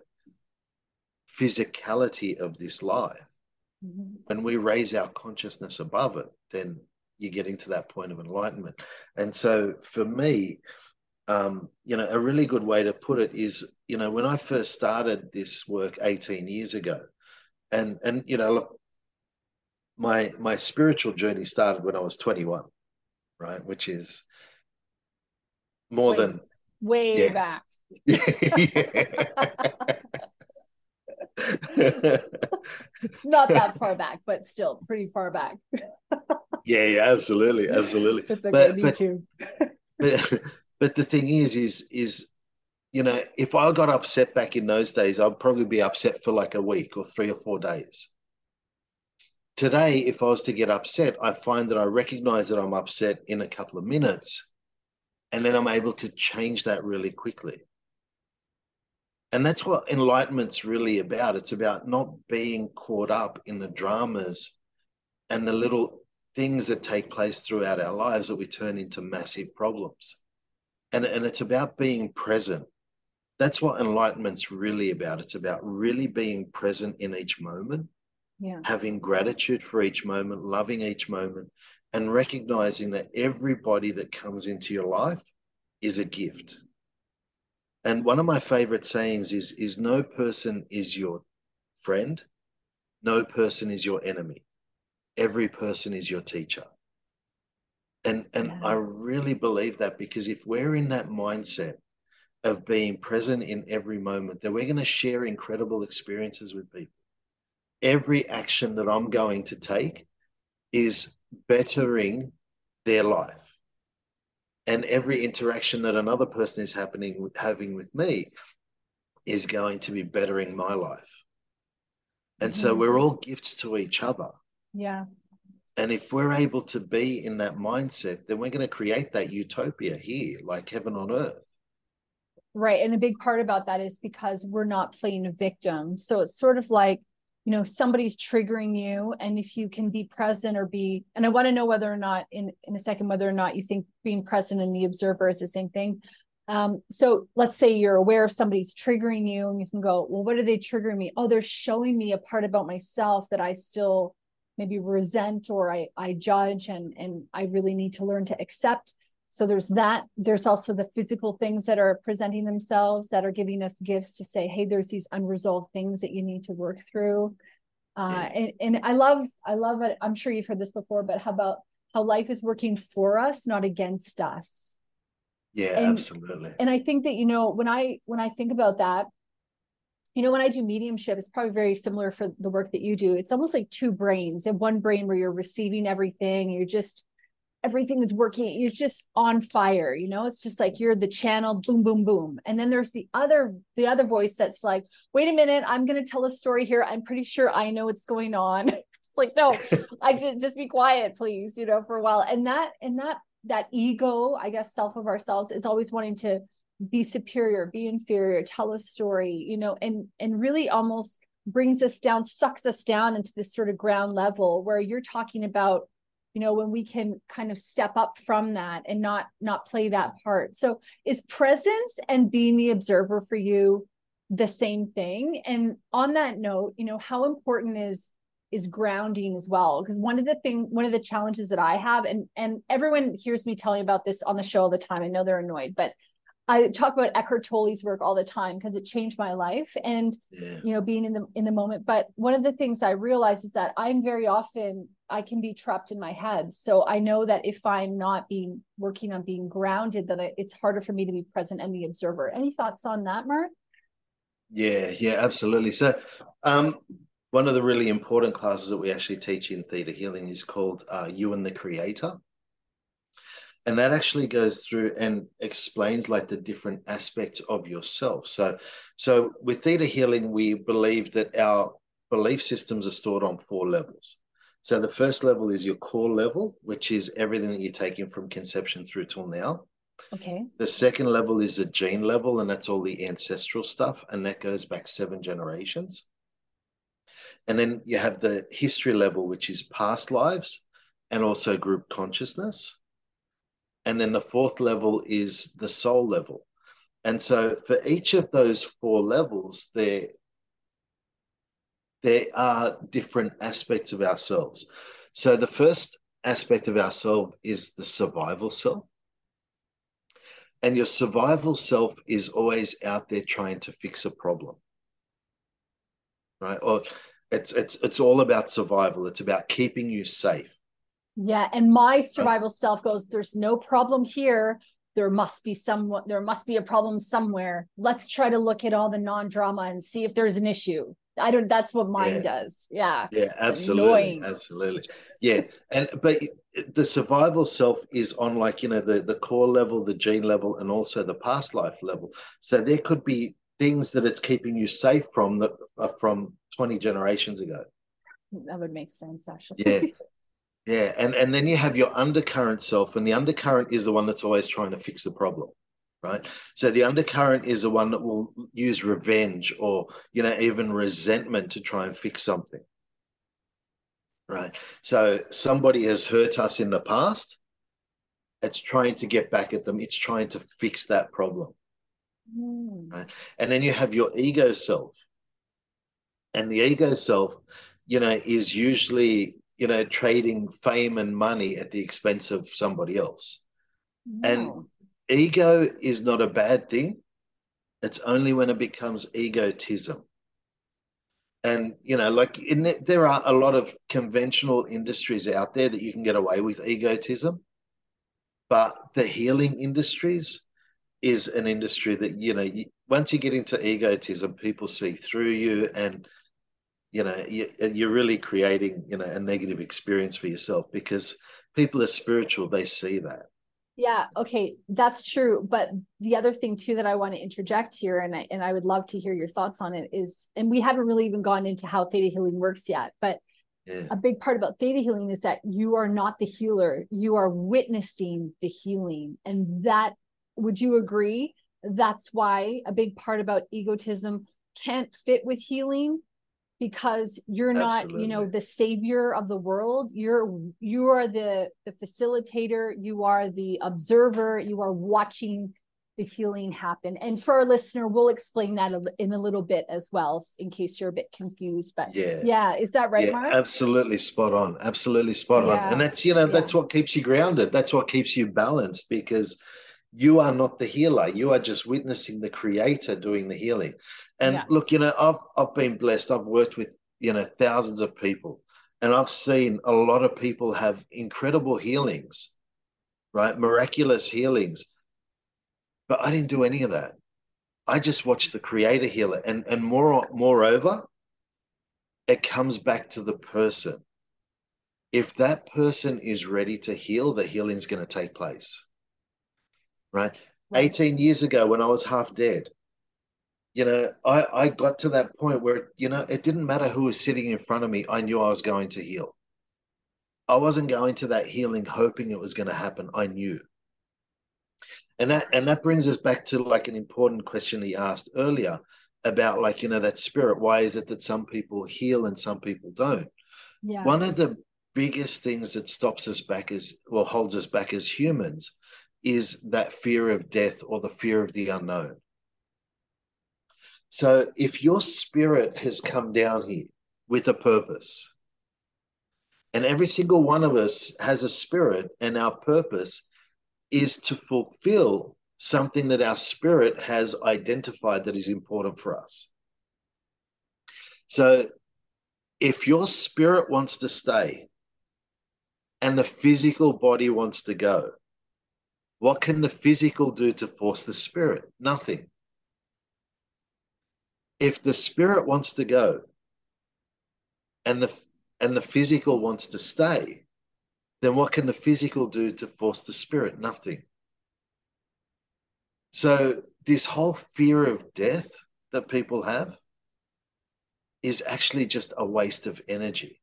B: physicality of this life, mm-hmm. when we raise our consciousness above it, then you're getting to that point of enlightenment. And so for me, um, you know, a really good way to put it is, you know, when I first started this work 18 years ago, and and you know, look, my my spiritual journey started when I was 21, right? Which is more
A: way,
B: than
A: way yeah. back. Not that far back, but still pretty far back.
B: yeah, yeah, absolutely, absolutely.
A: It's okay, but, me but, too.
B: but, but the thing is, is, is, you know, if I got upset back in those days, I'd probably be upset for like a week or three or four days. Today, if I was to get upset, I find that I recognize that I'm upset in a couple of minutes, and then I'm able to change that really quickly. And that's what enlightenment's really about. It's about not being caught up in the dramas and the little things that take place throughout our lives that we turn into massive problems. And, and it's about being present. That's what enlightenment's really about. It's about really being present in each moment,
A: yeah.
B: having gratitude for each moment, loving each moment, and recognizing that everybody that comes into your life is a gift and one of my favorite sayings is is no person is your friend no person is your enemy every person is your teacher. And and yeah. i really believe that because if we're in that mindset of being present in every moment then we're going to share incredible experiences with people. Every action that i'm going to take is bettering their life. And every interaction that another person is happening having with me is going to be bettering my life. And mm-hmm. so we're all gifts to each other
A: yeah.
B: And if we're able to be in that mindset then we're going to create that utopia here like heaven on earth.
A: Right and a big part about that is because we're not playing a victim. So it's sort of like you know somebody's triggering you and if you can be present or be and i want to know whether or not in in a second whether or not you think being present and the observer is the same thing. Um, so let's say you're aware of somebody's triggering you and you can go, well, what are they triggering me? Oh, they're showing me a part about myself that I still maybe resent or I, I judge and, and I really need to learn to accept. So there's that. There's also the physical things that are presenting themselves that are giving us gifts to say, hey, there's these unresolved things that you need to work through. Uh, and, and I love, I love it. I'm sure you've heard this before, but how about how life is working for us, not against us?
B: Yeah, and, absolutely.
A: And I think that, you know, when I when I think about that, you know, when I do mediumship, it's probably very similar for the work that you do. It's almost like two brains. Have one brain where you're receiving everything, you're just everything is working, it's just on fire, you know, it's just like you're the channel, boom, boom, boom. And then there's the other, the other voice that's like, wait a minute, I'm gonna tell a story here. I'm pretty sure I know what's going on. it's like, no, I just just be quiet, please, you know, for a while. And that and that that ego, I guess, self of ourselves is always wanting to be superior, be inferior, tell a story, you know, and and really almost brings us down, sucks us down into this sort of ground level where you're talking about, you know, when we can kind of step up from that and not not play that part. So is presence and being the observer for you the same thing? And on that note, you know, how important is is grounding as well because one of the thing one of the challenges that i have and and everyone hears me telling about this on the show all the time i know they're annoyed but i talk about eckhart tolle's work all the time because it changed my life and yeah. you know being in the in the moment. But one of the things i realize is that i'm very often i can be trapped in my head. So i know that if i'm not being working on being grounded that it's harder for me to be present and the observer. Any thoughts on that mark?
B: Yeah yeah absolutely. So um one of the really important classes that we actually teach in theta healing is called uh, you and the creator and that actually goes through and explains like the different aspects of yourself. So so with theta healing we believe that our belief systems are stored on four levels. So the first level is your core level which is everything that you're taking from conception through till now.
A: Okay.
B: The second level is the gene level and that's all the ancestral stuff and that goes back seven generations. And then you have the history level, which is past lives and also group consciousness. And then the fourth level is the soul level. And so for each of those four levels, there, there are different aspects of ourselves. So the first aspect of ourselves is the survival self. And your survival self is always out there trying to fix a problem. Right? Or it's it's it's all about survival. It's about keeping you safe.
A: Yeah, and my oh. survival self goes, "There's no problem here. There must be some. There must be a problem somewhere. Let's try to look at all the non-drama and see if there's an issue." I don't. That's what mine yeah. does. Yeah.
B: Yeah, it's absolutely, annoying. absolutely. Yeah, and but the survival self is on like you know the the core level, the gene level, and also the past life level. So there could be things that it's keeping you safe from that are from 20 generations ago.
A: That would make sense, actually.
B: Yeah. Yeah. And, and then you have your undercurrent self, and the undercurrent is the one that's always trying to fix the problem. Right. So the undercurrent is the one that will use revenge or, you know, even resentment to try and fix something. Right. So somebody has hurt us in the past. It's trying to get back at them. It's trying to fix that problem. Mm. Right? And then you have your ego self, and the ego self you know is usually you know trading fame and money at the expense of somebody else. No. and ego is not a bad thing. It's only when it becomes egotism. And you know like in the, there are a lot of conventional industries out there that you can get away with egotism. But the healing industries is an industry that you know you, once you get into egotism people see through you and you know you, you're really creating you know a negative experience for yourself because people are spiritual they see that
A: yeah okay that's true but the other thing too that i want to interject here and I, and I would love to hear your thoughts on it is and we haven't really even gone into how theta healing works yet but yeah. a big part about theta healing is that you are not the healer you are witnessing the healing and that would you agree that's why a big part about egotism can't fit with healing because you're not Absolutely. you know the savior of the world. You're you are the the facilitator. You are the observer. You are watching the healing happen. And for our listener we'll explain that in a little bit as well in case you're a bit confused but yeah. yeah is that right yeah, Mark?
B: absolutely spot on. Absolutely spot yeah. on and that's you know that's yeah. what keeps you grounded. That's what keeps you balanced because you are not the healer. You are just witnessing the creator doing the healing and look you know i've i've been blessed i've worked with you know thousands of people and i've seen a lot of people have incredible healings right miraculous healings but I didn't do any of that. I just watched the creator heal it. And and more moreover, it comes back to the person. If that person is ready to heal, the healing is going to take place. Right? 18 years ago when I was half dead, you know, I, I got to that point where, you know, it didn't matter who was sitting in front of me, I knew I was going to heal. I wasn't going to that healing hoping it was going to happen. I knew and that and that brings us back to like an important question he asked earlier about like you know that spirit why is it that some people heal and some people don't yeah. one of the biggest things that stops us back as well holds us back as humans is that fear of death or the fear of the unknown so if your spirit has come down here with a purpose and every single one of us has a spirit and our purpose is to fulfill something that our spirit has identified that is important for us. So if your spirit wants to stay and the physical body wants to go, what can the physical do to force the spirit? Nothing. If the spirit wants to go and the and the physical wants to stay, then what can the physical do to force the spirit? Nothing. So, this whole fear of death that people have is actually just a waste of energy.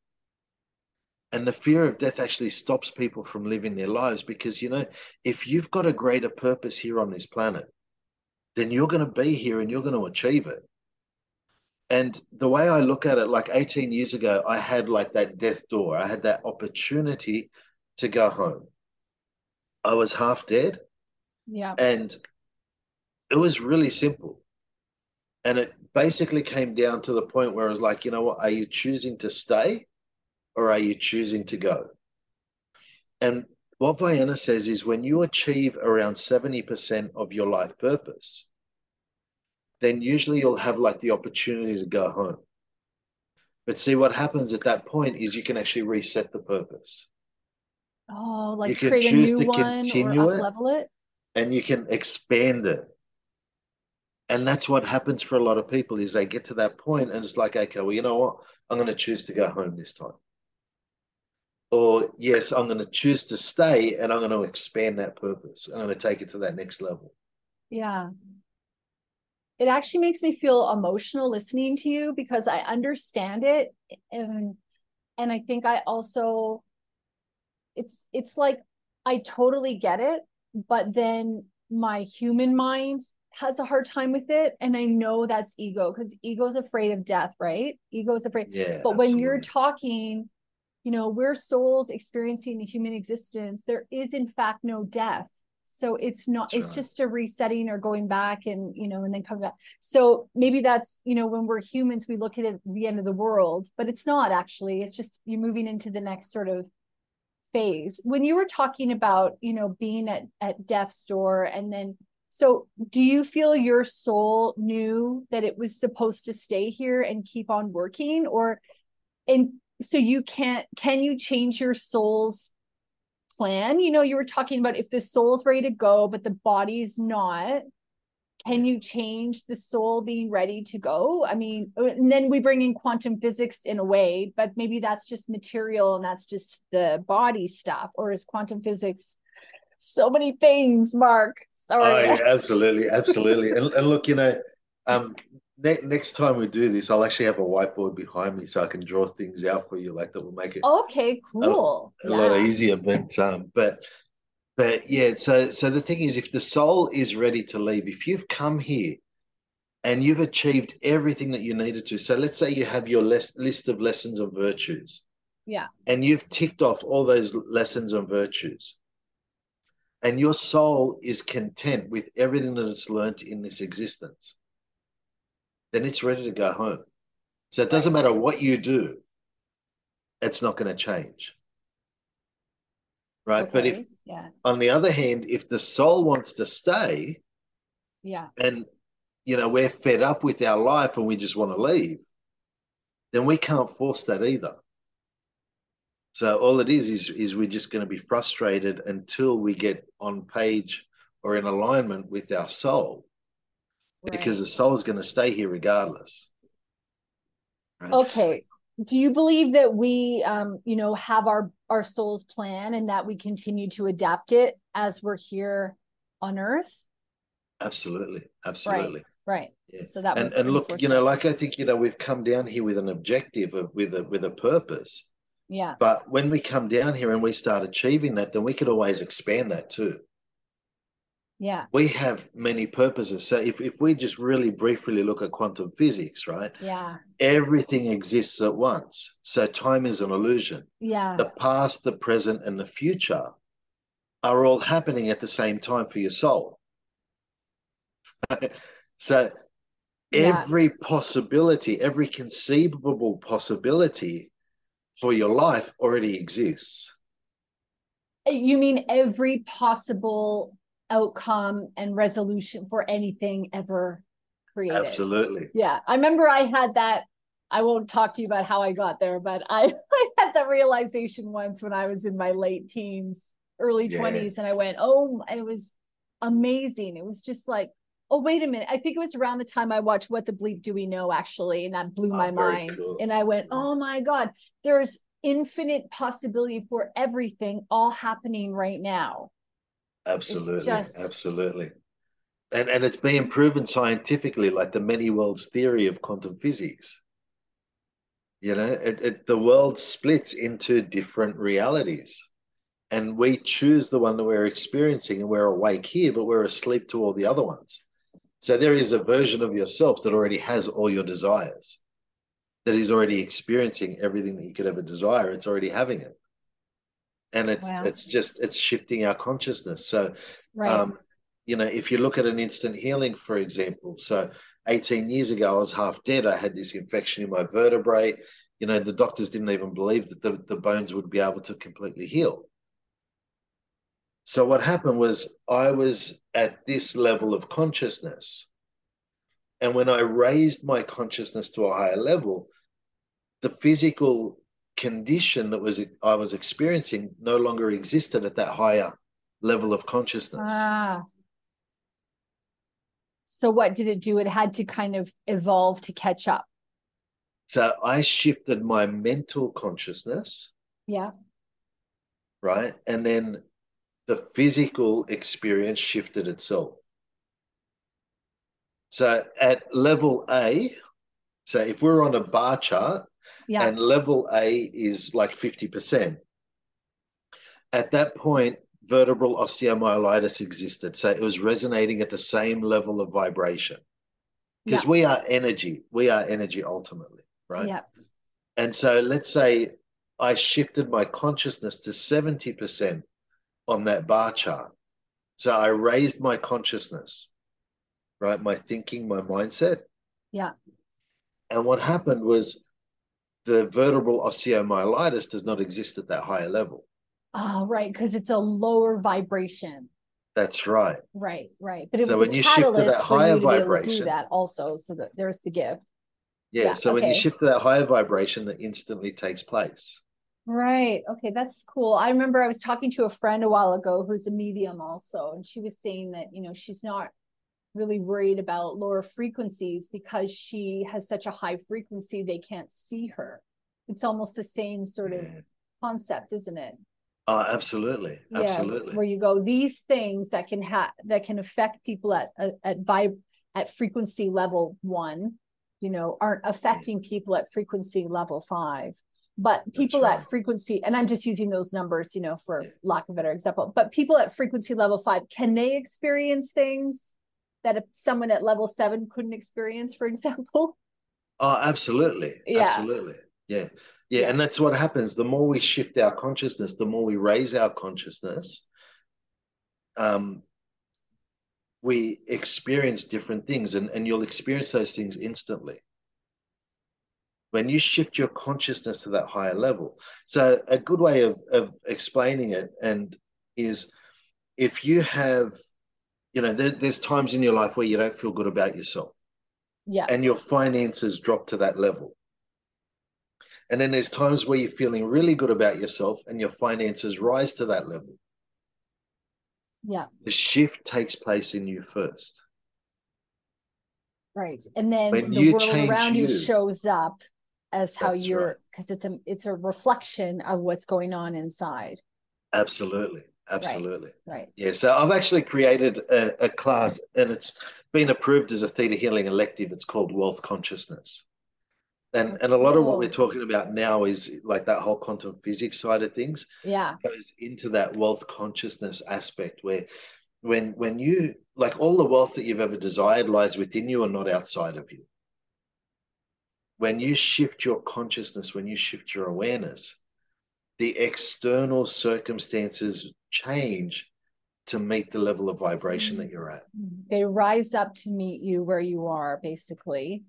B: And the fear of death actually stops people from living their lives because, you know, if you've got a greater purpose here on this planet, then you're going to be here and you're going to achieve it. And the way I look at it, like 18 years ago, I had like that death door. I had that opportunity to go home. I was half dead.
A: Yeah.
B: And it was really simple. And it basically came down to the point where I was like, you know what, are you choosing to stay or are you choosing to go? And what Vianna says is when you achieve around 70% of your life purpose, then usually you'll have like the opportunity to go home. But see, what happens at that point is you can actually reset the purpose.
A: Oh, like you can create choose a new to one continue or level it,
B: and you can expand it. And that's what happens for a lot of people is they get to that point and it's like, okay, well, you know what? I'm going to choose to go home this time. Or yes, I'm going to choose to stay and I'm going to expand that purpose. I'm going to take it to that next level.
A: Yeah. It actually makes me feel emotional listening to you because I understand it and and I think I also it's it's like I totally get it, but then my human mind has a hard time with it and i know that's ego because ego's afraid of death right ego's afraid
B: yeah,
A: but absolutely. when you're talking you know we're souls experiencing the human existence there is in fact no death so it's not that's it's right. just a resetting or going back and you know and then coming back. So maybe that's you know when we're humans we look at it the end of the world but it's not actually. It's just you're moving into the next sort of phase. When you were talking about you know being at at death's door and then so do you feel your soul knew that it was supposed to stay here and keep on working or and so you can't can you change your soul's plan. You know you were talking about if the soul's ready to go but the body's not can you change the soul being ready to go? I mean uh, and then we bring in quantum physics in a way but maybe that's just material and that's just the body stuff or is quantum physics so many things mark? Sorry.
B: Oh, yeah, absolutely absolutely. And, and, look you know um ne- next time we do this i'll actually have a whiteboard behind me so i can draw things out for you like that will make it
A: okay cool
B: a, a yeah. lot easier but um but but yeah, so so the thing is, if the soul is ready to leave, if you've come here and you've achieved everything that you needed to, so let's say you have your list list of lessons of virtues,
A: yeah,
B: and you've ticked off all those lessons and virtues, and your soul is content with everything that it's learned in this existence, then it's ready to go home. So it doesn't matter what you do, it's not going to change. Right. Okay. But if, yeah. on the other hand, if the soul wants to stay,
A: yeah,
B: and you know, we're fed up with our life and we just want to leave, then we can't force that either. So all it is is is we're just going to be frustrated until we get on page or in alignment with our soul, right. because the soul is going to stay here regardless.
A: Right? Okay. Do you believe that we, um, you know, have our our soul's plan and that we continue to adapt it as we're here on Earth?
B: Absolutely, absolutely.
A: Right. right.
B: Yeah. So that and and look, you know, like I think you know we've come down here with an objective of, with a with a purpose
A: yeah.
B: But when we come down here and we start achieving that, then we could always expand that too.
A: Yeah.
B: We have many purposes. So if, if we just really briefly look at quantum physics, right?
A: Yeah.
B: Everything exists at once. So time is an illusion.
A: Yeah.
B: The past, the present, and the future are all happening at the same time for your soul. so every yeah. possibility, every conceivable possibility for your life already exists.
A: You mean every possible outcome and resolution for anything ever created?
B: Absolutely.
A: Yeah. I remember I had that. I won't talk to you about how I got there, but I, I had that realization once when I was in my late teens, early yeah. 20s, and I went, oh, it was amazing. It was just like, oh wait a minute i think it was around the time i watched what the bleep do we know actually and that blew oh, my mind cool. and i went mm-hmm. oh my god there's infinite possibility for everything all happening right now
B: absolutely just... absolutely and and it's being proven scientifically like the many worlds theory of quantum physics you know it, it, the world splits into different realities and we choose the one that we're experiencing and we're awake here but we're asleep to all the other ones so there is a version of yourself that already has all your desires, that is already experiencing everything that you could ever desire. It's already having it. And it's wow. it's just it's shifting our consciousness. So right. um, you know, if you look at an instant healing, for example, so 18 years ago I was half dead. I had this infection in my vertebrae. You know, the doctors didn't even believe that the, the bones would be able to completely heal. So what happened was I was at this level of consciousness. And when I raised my consciousness to a higher level, the physical condition that was I was experiencing no longer existed at that higher level of consciousness. Ah.
A: So what did it do? It had to kind of evolve to catch up.
B: So I shifted my mental consciousness.
A: Yeah.
B: Right. And then the physical experience shifted itself. So at level A, so if we're on a bar chart yeah. and level A is like 50%, at that point, vertebral osteomyelitis existed. So it was resonating at the same level of vibration. Because yeah. we are energy, we are energy ultimately, right?
A: Yeah.
B: And so let's say I shifted my consciousness to 70% on that bar chart. So I raised my consciousness, right? My thinking, my mindset.
A: Yeah.
B: And what happened was the vertebral osteomyelitis does not exist at that higher level.
A: Oh, right. Because it's a lower vibration.
B: That's right.
A: Right, right. But it so was when you shift to that higher vibration, do that also. So that there's the gift.
B: Yeah. yeah so okay. when you shift to that higher vibration, that instantly takes place.
A: Right. Okay, that's cool. I remember I was talking to a friend a while ago who's a medium also, and she was saying that, you know, she's not really worried about lower frequencies because she has such a high frequency they can't see her. It's almost the same sort of mm. concept, isn't it?
B: Oh, absolutely. Absolutely.
A: Where you go, these things that can have that can affect people at at vibe at frequency level one, you know, aren't affecting mm. people at frequency level five but people right. at frequency and i'm just using those numbers you know for lack of a better example but people at frequency level five can they experience things that someone at level seven couldn't experience for example.
B: Oh absolutely. Yeah. absolutely. Yeah. yeah yeah. and that's what happens. The more we shift our consciousness the more we raise our consciousness um, we experience different things and, and you'll experience those things instantly. When you shift your consciousness to that higher level. So a good way of, of explaining it and is if you have you know there, there's times in your life where you don't feel good about yourself.
A: Yeah.
B: And your finances drop to that level. And then there's times where you're feeling really good about yourself and your finances rise to that level.
A: Yeah.
B: The shift takes place in you first.
A: Right. And then
B: When
A: the world around you
B: you-
A: shows up as how you're
B: right.
A: because it's a it's a reflection of what's going on inside.
B: Absolutely absolutely.
A: right.
B: Yeah so i've actually created a, a class and it's been approved as a theta healing elective. It's called wealth consciousness. And oh, and a lot of what we're talking about now is like that whole quantum physics side of things
A: yeah.
B: goes into that wealth consciousness aspect where when when you like all the wealth that you've ever desired lies within you and not outside of you. When you shift your consciousness when you shift your awareness the external circumstances change to meet the level of vibration that you're at.
A: They rise up to meet you where you are basically.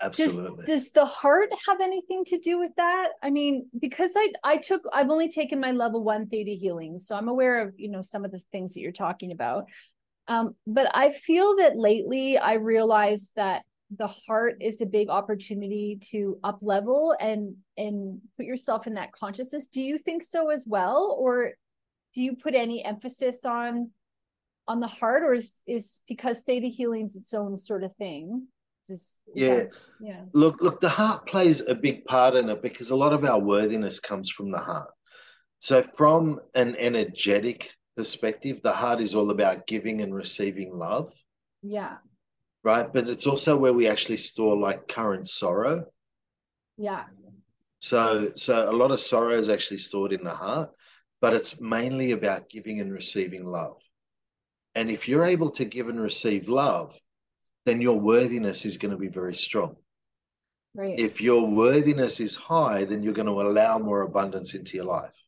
A: Does,
B: absolutely.
A: does the heart have anything to do with that? I mean because i i took i've only taken my level one theta healing so i'm aware of you know some of the things that you're talking about. Um, but i feel that lately i realized that the heart is a big opportunity to up level and and put yourself in that consciousness. Do you think so as well? Or do you put any emphasis on on the heart or is is because theta healing's its own sort of thing? Is
B: yeah.
A: yeah.
B: Look look the heart plays a big part in it because a lot of our worthiness comes from the heart. So from an energetic perspective the heart is all about giving and receiving love.
A: Yeah
B: right but it's also where we actually store like current sorrow
A: yeah
B: So, so a lot of sorrow is actually stored in the heart, but it's mainly about giving and receiving love. And if you're able to give and receive love, then your worthiness is going to be very strong.
A: right
B: If your worthiness is high, then you're going to allow more abundance into your life.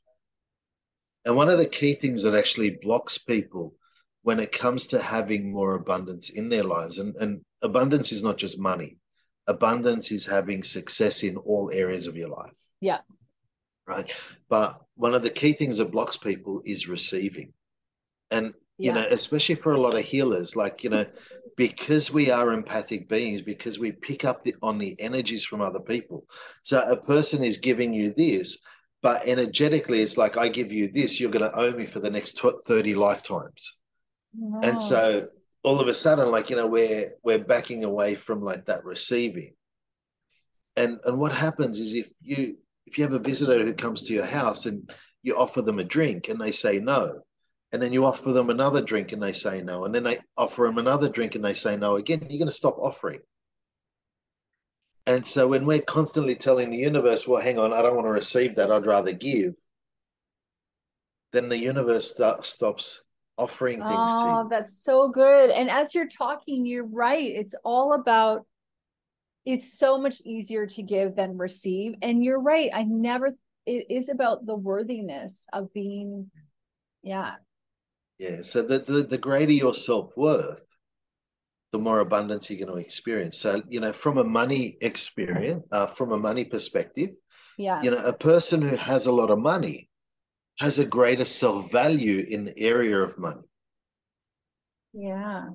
B: And one of the key things that actually blocks people when it comes to having more abundance in their lives, and, and abundance is not just money, abundance is having success in all areas of your life.
A: Yeah.
B: Right. But one of the key things that blocks people is receiving. And, you know, especially for a lot of healers, like, you know, because we are empathic beings, because we pick up the, on the energies from other people. So a person is giving you this, but energetically, it's like, I give you this, you're going to owe me for the next 30 lifetimes. And so all of a sudden, like, you know, we're, we're backing away from like that receiving. And, and what happens is if you, if you have a visitor who comes to your house and you offer them a drink and they say no, and then you offer them another drink and they say no, and then they offer them another drink and they say no again, you're going to stop offering. And so when we're constantly telling the universe, well, hang on, I don't want to receive that, I'd rather give, then the universe st- stops offering things to
A: Oh,
B: you.
A: that's so good. And as you're talking, you're right. It's all about it's so much easier to give than receive. And you're right. I never it is about the worthiness of being yeah.
B: Yeah. So the, the, the greater your self worth, the more abundance you're going to experience. So, you know, from a money experience, uh, from a money perspective,
A: Yeah.
B: you know, a person who has a lot of money has a greater self value in the area of money.
A: Yeah.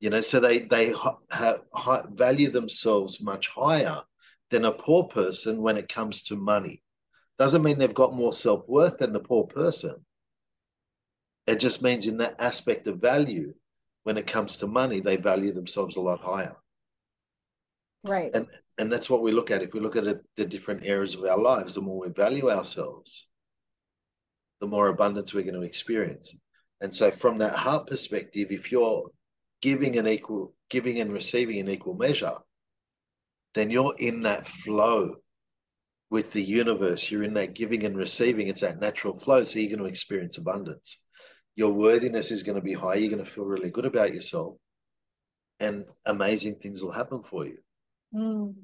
B: You know, so they they ha- hi- value themselves much higher than a poor person when it comes to money. Doesn't mean they've got more self worth than the poor person. It just means in that aspect of value, when it comes to money, they value themselves a lot higher.
A: Right.
B: And and that's what we look at. If we look at it, the different areas of our lives, the more we value ourselves, the more abundance we're going to experience. And so, from that heart perspective, if you're giving an equal, giving and receiving in equal measure, then you're in that flow with the universe. You're in that giving and receiving. It's that natural flow. So you're going to experience abundance. Your worthiness is going to be high. You're going to feel really good about yourself, and amazing things will happen for you.
A: Mm.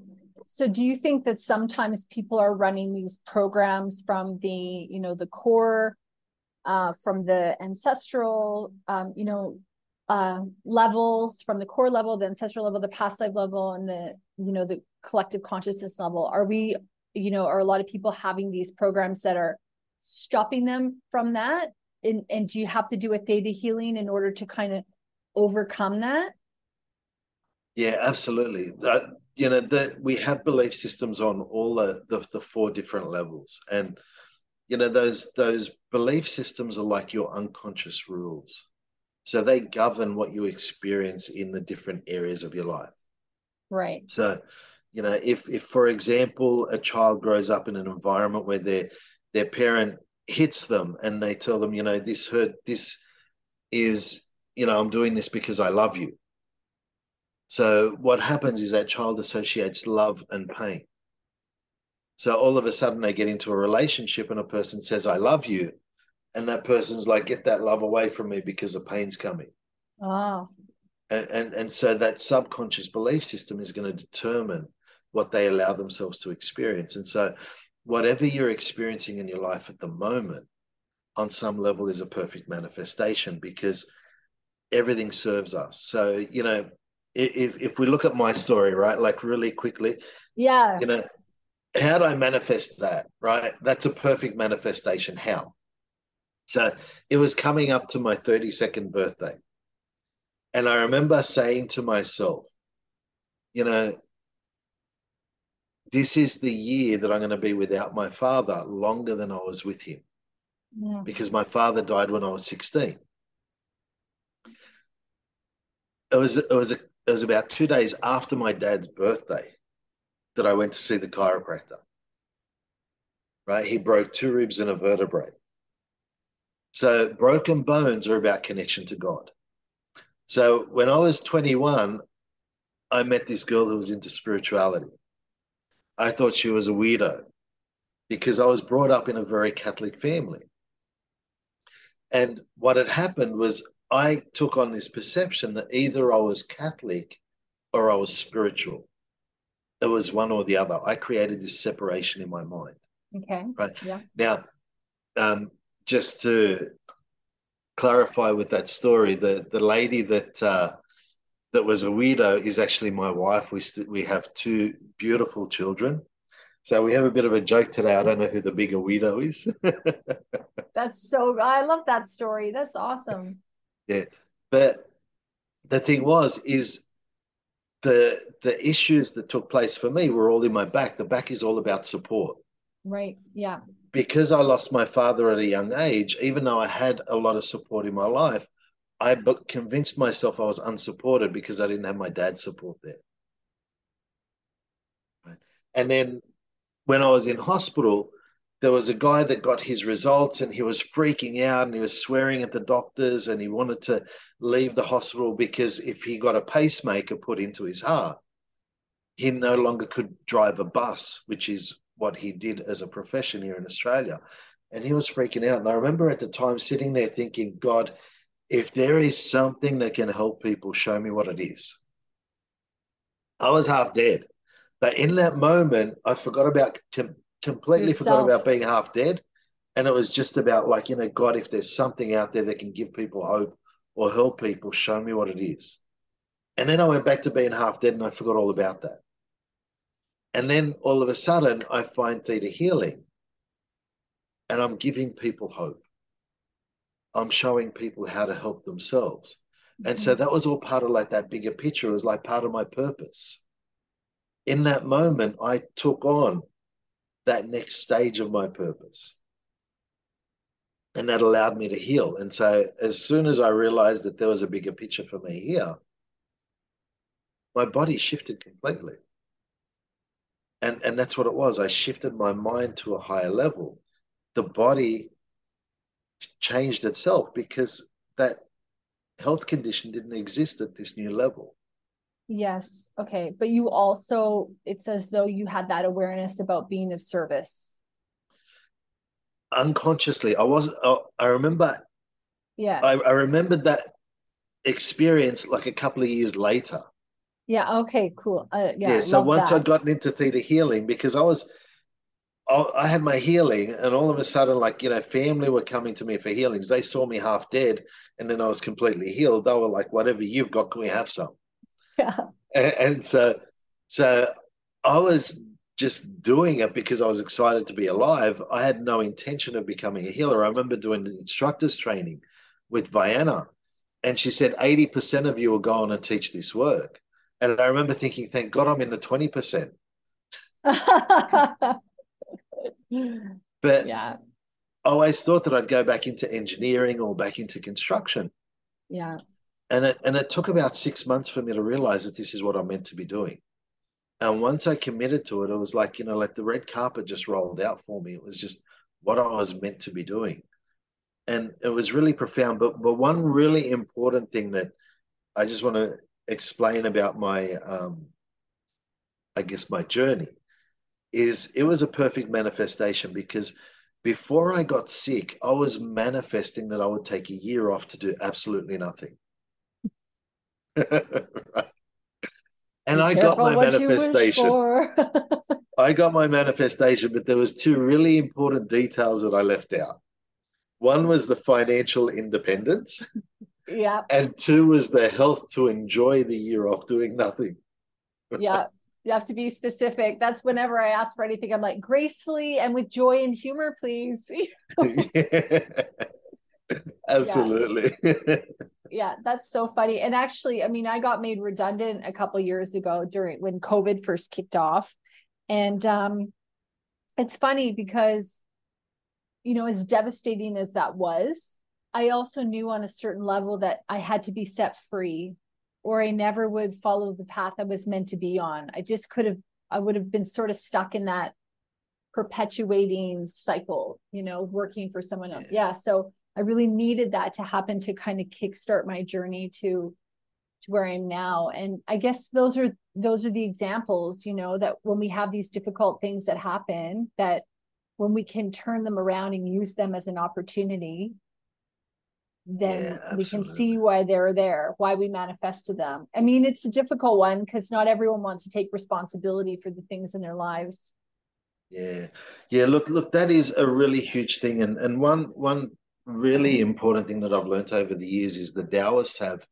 A: So do you think that sometimes people are running these programs from the, you know, the core uh, from the ancestral, um, you know, uh, levels, from the core level, the ancestral level, the past life level, and the you know the collective consciousness level? Are we, you know, are a lot of people having these programs that are stopping them from that? And and do you have to do a theta healing in order to kind of overcome that?
B: Yeah, absolutely. Uh, you know, that we have belief systems on all the, the, the four different levels, and you know those those belief systems are like your unconscious rules, so they govern what you experience in the different areas of your life.
A: Right.
B: So, you know, if if for example a child grows up in an environment where their their parent hits them and they tell them, you know, this hurt, this is, you know, I'm doing this because I love you so what happens is that child associates love and pain. So all of a sudden they get into a relationship and a person says, I love you. And that person's like, get that love away from me because the pain's coming.
A: Oh.
B: And, and, and so that subconscious belief system is going to determine what they allow themselves to experience. And so whatever you're experiencing in your life at the moment, on some level, is a perfect manifestation because everything serves us. So, you know, if if we look at my story, right, like really quickly,
A: yeah,
B: you know, how do I manifest that? Right, that's a perfect manifestation. How? So it was coming up to my 32nd birthday. And I remember saying to myself, you know, this is the year that I'm going to be without my father longer than I was with him. Yeah. Because my father died when I was 16. It was it was a it was about two days after my dad's birthday that I went to see the chiropractor. Right? He broke two ribs and a vertebrae. So broken bones are about connection to God. So when I was 21, I met this girl who was into spirituality. I thought she was a weirdo because I was brought up in a very Catholic family. And what had happened was I took on this perception that either I was Catholic or I was spiritual. It was one or the other. I created this separation in my mind.
A: Okay.
B: Right.
A: Yeah.
B: Now, um, just to clarify with that story, the the lady that uh, that was a weirdo is actually my wife. We st- we have two beautiful children. So we have a bit of a joke today. I don't know who the bigger weirdo is.
A: That's so. I love that story. That's awesome.
B: Yeah. But the thing was, is the the issues that took place for me were all in my back. The back is all about support.
A: Right. Yeah.
B: Because I lost my father at a young age, even though I had a lot of support in my life, I convinced myself I was unsupported because I didn't have my dad's support there. And then when I was in hospital, there was a guy that got his results and he was freaking out and he was swearing at the doctors and he wanted to leave the hospital because if he got a pacemaker put into his heart, he no longer could drive a bus, which is what he did as a profession here in Australia. And he was freaking out. And I remember at the time sitting there thinking, God, if there is something that can help people, show me what it is. I was half dead. But in that moment, I forgot about completely Yourself. forgot about being half dead. And it was just about like, you know, God, if there's something out there that can give people hope or help people, show me what it is. And then I went back to being half dead and I forgot all about that. And then all of a sudden I find theta healing and I'm giving people hope. I'm showing people how to help themselves. Mm-hmm. And so mm-hmm. that was all part of like that bigger picture. It was like part of my purpose. In that moment, I took on that next stage of my purpose. And that allowed me to heal. And so as soon as I realized that there was a bigger picture for me here, my body shifted completely. And, and that's what it was. I shifted my mind to a higher level. The body changed itself because that health condition didn't exist at this new level.
A: Yes. Okay. But you also, it's as though you had that awareness about being of service.
B: Unconsciously, I was, uh, I remember,
A: yeah,
B: I, I remembered that experience like a couple of years later.
A: Yeah. Okay. Cool. Uh, yeah.
B: Yeah. So once that. I'd gotten into theta healing, because I was, I had my healing, and all of a sudden, like you know, family were coming to me for healings. They saw me half dead, and then I was completely healed. They were like, "Whatever you've got, can we have some?"
A: Yeah.
B: And, and so, so I was just doing it because I was excited to be alive. I had no intention of becoming a healer. I remember doing instructors training with Vianna, and she said, 80% of you will go on and teach this work. And I remember thinking, thank God I'm in the 20%. but
A: yeah.
B: I always thought that I'd go back into engineering or back into construction.
A: Yeah.
B: And it and it took about six months for me to realize that this is what I'm meant to be doing. And once I committed to it, it was like, you know, like the red carpet just rolled out for me. It was just what I was meant to be doing. And it was really profound. But but one really important thing that I just want to explain about my um I guess my journey is it was a perfect manifestation because before I got sick, I was manifesting that I would take a year off to do absolutely nothing. Right. And Be I got my manifestation. I got my manifestation, but there was two really important details that I left out. One was the financial independence.
A: Yeah.
B: And two was the health to enjoy the year off doing nothing.
A: yeah. You have to be specific. That's whenever I ask for anything, I'm like gracefully and with joy and humor, please.
B: yeah. Absolutely.
A: Yeah yeah that's so funny. And actually i mean i got made redundant a couple years ago during when covid first kicked off. And um it's funny because you know as devastating as that was i also knew on a certain level that i had to be set free or i never would follow the path i was meant to be on. I just could have i would have been sort of stuck in that perpetuating cycle you know working for someone else. Yeah. So I really needed that to happen to kind of kickstart my journey to to where I am now. And I guess those are those are the examples, you know, that when we have these difficult things that happen, that when we can turn them around and use them as an opportunity, then yeah, we can see why they're there, why we manifested them. I mean, it's a difficult one because not everyone wants to take responsibility for the things in their lives.
B: Yeah. Yeah, look, look, that is a really huge thing. And and one one really important thing that I've learned over the years is the Taoists have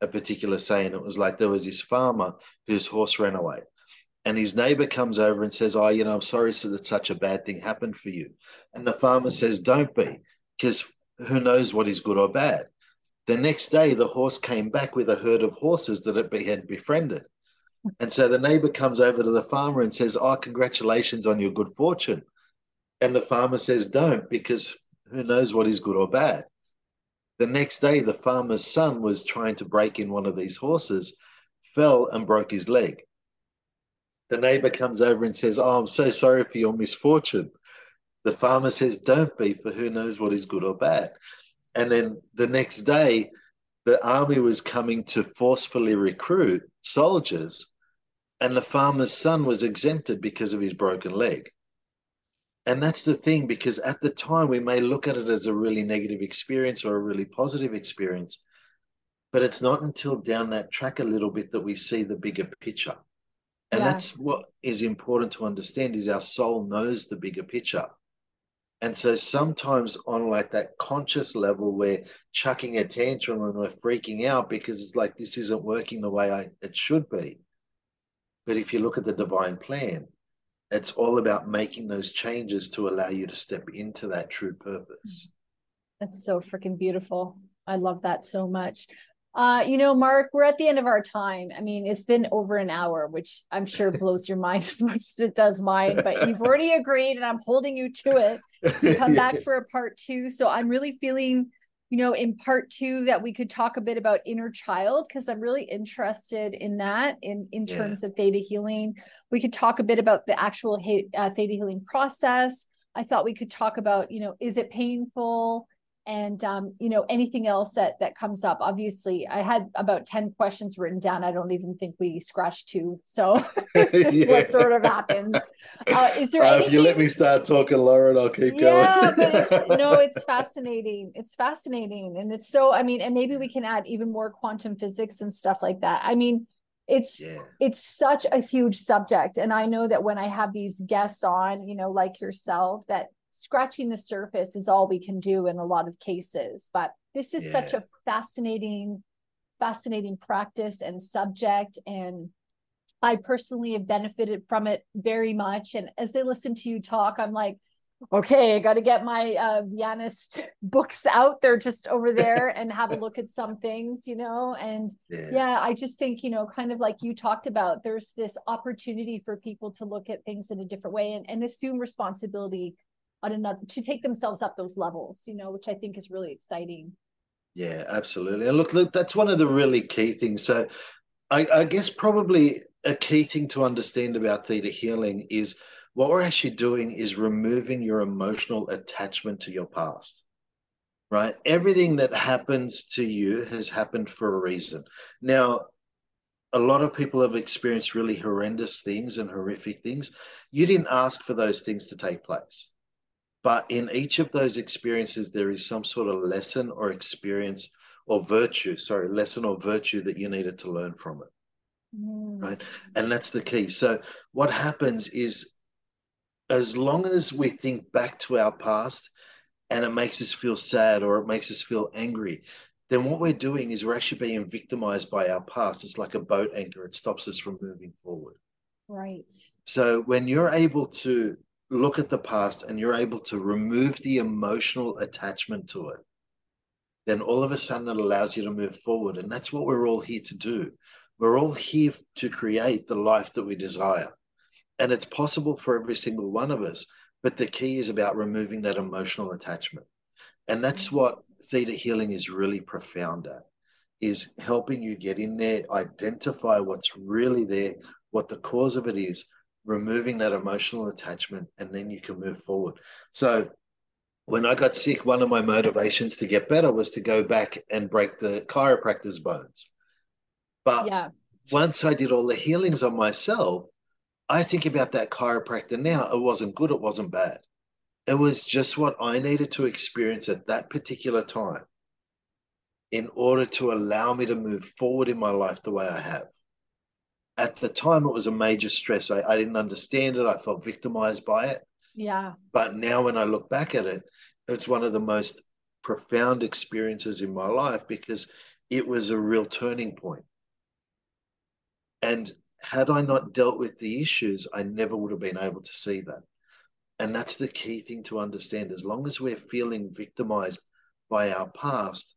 B: a particular saying. It was like there was this farmer whose horse ran away. And his neighbor comes over and says, Oh, you know, I'm sorry so that such a bad thing happened for you. And the farmer says, Don't be, because who knows what is good or bad. The next day, the horse came back with a herd of horses that it had befriended. And so the neighbor comes over to the farmer and says, Oh, congratulations on your good fortune. And the farmer says, Don't, because who knows what is good or bad. The next day, the farmer's son was trying to break in one of these horses, fell and broke his leg. The neighbor comes over and says, Oh, I'm so sorry for your misfortune. The farmer says, Don't be, for who knows what is good or bad. And then the next day, the army was coming to forcefully recruit soldiers, and the farmer's son was exempted because of his broken leg. And that's the thing, because at the time we may look at it as a really negative experience or a really positive experience, but it's not until down that track a little bit that we see the bigger picture. And yeah. that's what is important to understand is our soul knows the bigger picture. And so sometimes on like that conscious level, we're chucking a tantrum and we're freaking out because it's like this isn't working the way I, it should be. But if you look at the divine plan, it's all about making those changes to allow you to step into that true purpose.
A: That's so freaking beautiful. I love that so much. Uh, you know, Mark, we're at the end of our time. I mean, it's been over an hour, which I'm sure blows your mind as much as it does mine, but you've already agreed and I'm holding you to it to come back for a part two. So I'm really feeling you know, in part two that we could talk a bit about inner child because I'm really interested in that in in yeah. terms of theta healing. We could talk a bit about the actual uh, theta healing process. I thought we could talk about, you know, is it painful? And um, you know anything else that that comes up obviously i had about 10 questions written down i don't even think we scratched two so it's just yeah. what sort of happens uh, is there uh, anything...
B: if you let me start talking lauren i'll keep
A: yeah, going yeah but it's no it's fascinating it's fascinating and it's so i mean and maybe we can add even more quantum physics and stuff like that i mean it's
B: Yeah.
A: it's such a huge subject and i know that when i have these guests on you know like yourself that scratching the surface is all we can do in a lot of cases. But this is such a fascinating fascinating practice and subject and i personally have benefited from it very much. And as they listen to you talk i'm like okay i got to get my uh books out they're just over there and have a look at some things you know? And
B: Yeah.
A: yeah i just think you know kind of like you talked about there's this opportunity for people to look at things in a different way and, and assume responsibility on another to take themselves up those levels you know which i think is really exciting
B: Yeah, absolutely. And look, look, that's one of the really key things. So I, I guess probably a key thing to understand about theta healing is what we're actually doing is removing your emotional attachment to your past. Right? Everything that happens to you has happened for a reason. Now, a lot of people have experienced really horrendous things and horrific things. You didn't ask for those things to take place. But in each of those experiences, there is some sort of lesson or experience or virtue, sorry, lesson or virtue that you needed to learn from it.
A: Mm.
B: Right. And that's the key. So, what happens is, as long as we think back to our past and it makes us feel sad or it makes us feel angry, then what we're doing is we're actually being victimized by our past. It's like a boat anchor, it stops us from moving forward.
A: right
B: So when you're able to look at the past and you're able to remove the emotional attachment to it, then all of a sudden it allows you to move forward. And that's what we're all here to do. We're all here to create the life that we desire. And it's possible for every single one of us. But the key is about removing that emotional attachment. And that's mm-hmm. what theta healing is really profound at is helping you get in there, identify what's really there, what the cause of it is, removing that emotional attachment, and then you can move forward. So when I got sick, one of my motivations to get better was to go back and break the chiropractor's bones. But
A: yeah
B: once I did all the healings on myself, I think about that chiropractor now. It wasn't good, it wasn't bad. It was just what I needed to experience at that particular time in order to allow me to move forward in my life the way I have. At the time, it was a major stress. I, I didn't understand it. I felt victimized by it.
A: yeah
B: But now, when I look back at it, it's one of the most profound experiences in my life because it was a real turning point. And had I not dealt with the issues, I never would have been able to see that. And that's the key thing to understand. As long as we're feeling victimized by our past,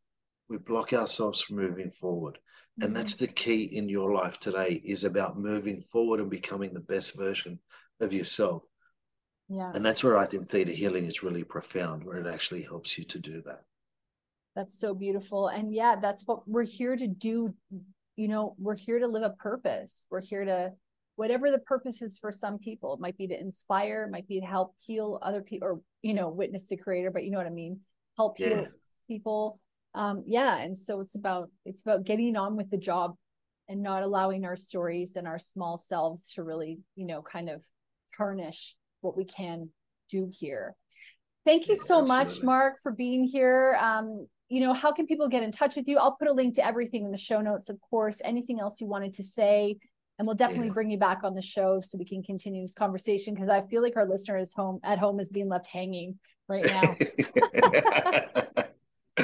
B: we block ourselves from moving forward. And that's the key in your life today is about moving forward and becoming the best version of yourself.
A: yeah
B: And that's where I think theta healing is really profound, where it actually helps you to do that.
A: That's so beautiful. And yeah, that's what we're here to do. You know, we're here to live a purpose. We're here to, whatever the purpose is for some people, it might be to inspire, might be to help heal other people or, you know, witness the creator, but you know what I mean? Help heal
B: Yeah.
A: people. Um, yeah. And so it's about, it's about getting on with the job and not allowing our stories and our small selves to really, you know, kind of tarnish what we can do here. Thank you so much. Mark, for being here. Um, you know, how can people get in touch with you? I'll put a link to everything in the show notes, of course. Anything else you wanted to say? And we'll definitely
B: Yeah.
A: bring you back on the show so we can continue this conversation because I feel like our listener is home at home is being left hanging right now.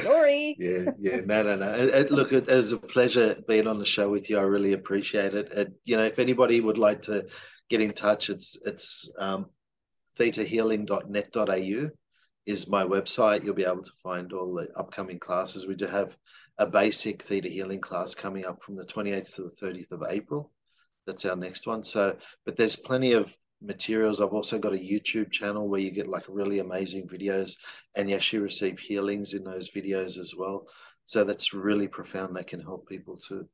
A: Sorry.
B: yeah, yeah, no, no, no. It, it- look, it, was a pleasure being on the show with you. I really appreciate it. And you know, if anybody would like to get in touch, it's it's um, thetahealing.net.au is my website. You'll be able to find all the upcoming classes. We do have a basic theta healing class coming up from the 28th to the 30th of April. That's our next one. So, but there's plenty of materials. I've also got a YouTube channel where you get like really amazing videos and you actually receive healings in those videos as well. So that's really profound. That can help people too.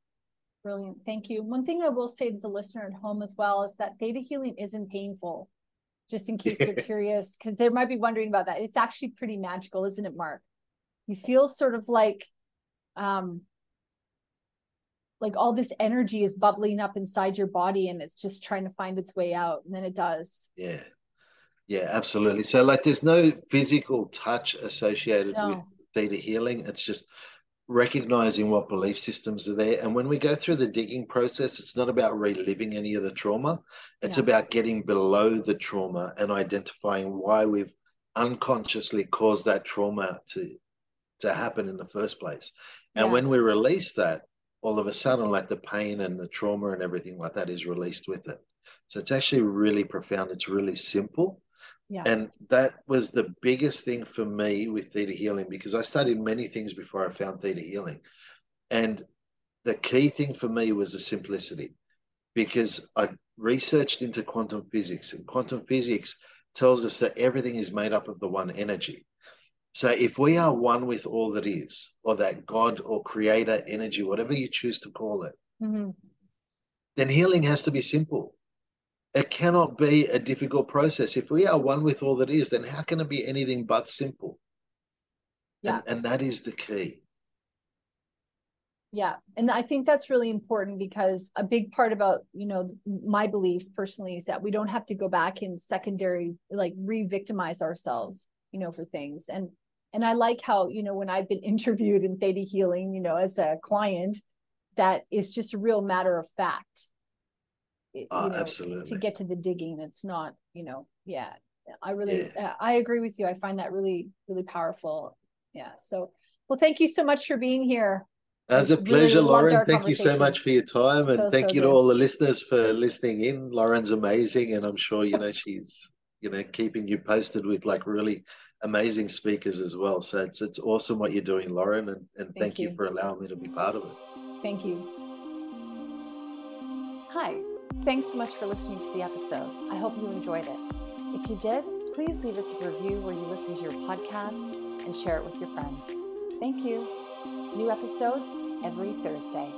A: Brilliant. Thank you. One thing I will say to the listener at home as well is that theta healing isn't painful, just in case they're curious, because they might be wondering about that. It's actually pretty magical, isn't it, Mark? You feel sort of like um like all this energy is bubbling up inside your body and it's just trying to find its way out and then it does
B: Yeah. Yeah, absolutely. So like there's no physical touch associated
A: No.
B: with theta healing. It's just recognizing what belief systems are there. And when we go through the digging process, it's not about reliving any of the trauma. It's yeah. about getting below the trauma and identifying why we've unconsciously caused that trauma to to happen in the first place. And yeah. when we release that, all of a sudden, like the pain and the trauma and everything like that is released with it. So it's actually really profound. It's really simple.
A: Yeah.
B: And that was the biggest thing for me with theta healing because I studied many things before I found theta healing. And the key thing for me was the simplicity because I researched into quantum physics, and quantum physics tells us that everything is made up of the one energy. So if we are one with all that is, or that God or creator energy, whatever you choose to call it,
A: mm-hmm.
B: then healing has to be simple it cannot be a difficult process. If we are one with all that is, then how can it be anything but simple?
A: Yeah.
B: And, and that is the key.
A: Yeah. And I think that's really important because a big part about, you know, my beliefs personally is that we don't have to go back in secondary, like re-victimize ourselves, you know, for things. And and I like how, you know, when I've been interviewed in Theta Healing, you know, as a client, that is just a real matter of fact
B: oh, know, absolutely
A: to get to the digging it's not you know yeah i really yeah. Uh, i agree with you i find that really really powerful yeah so well thank you so much for being here
B: as a pleasure, really Lauren. Thank you so much for your time, and so, thank so you good. to all the listeners for listening in. Lauren's amazing, and I'm sure you know she's you know keeping you posted with like really amazing speakers as well. So it's it's awesome what you're doing, Lauren, and, and thank, thank you. you for allowing me to be part of it.
A: Thank you. Hi. Thanks so much for listening to the episode. I hope you enjoyed it. If you did, please leave us a review where you listen to your podcast and share it with your friends. Thank you. New episodes every Thursday.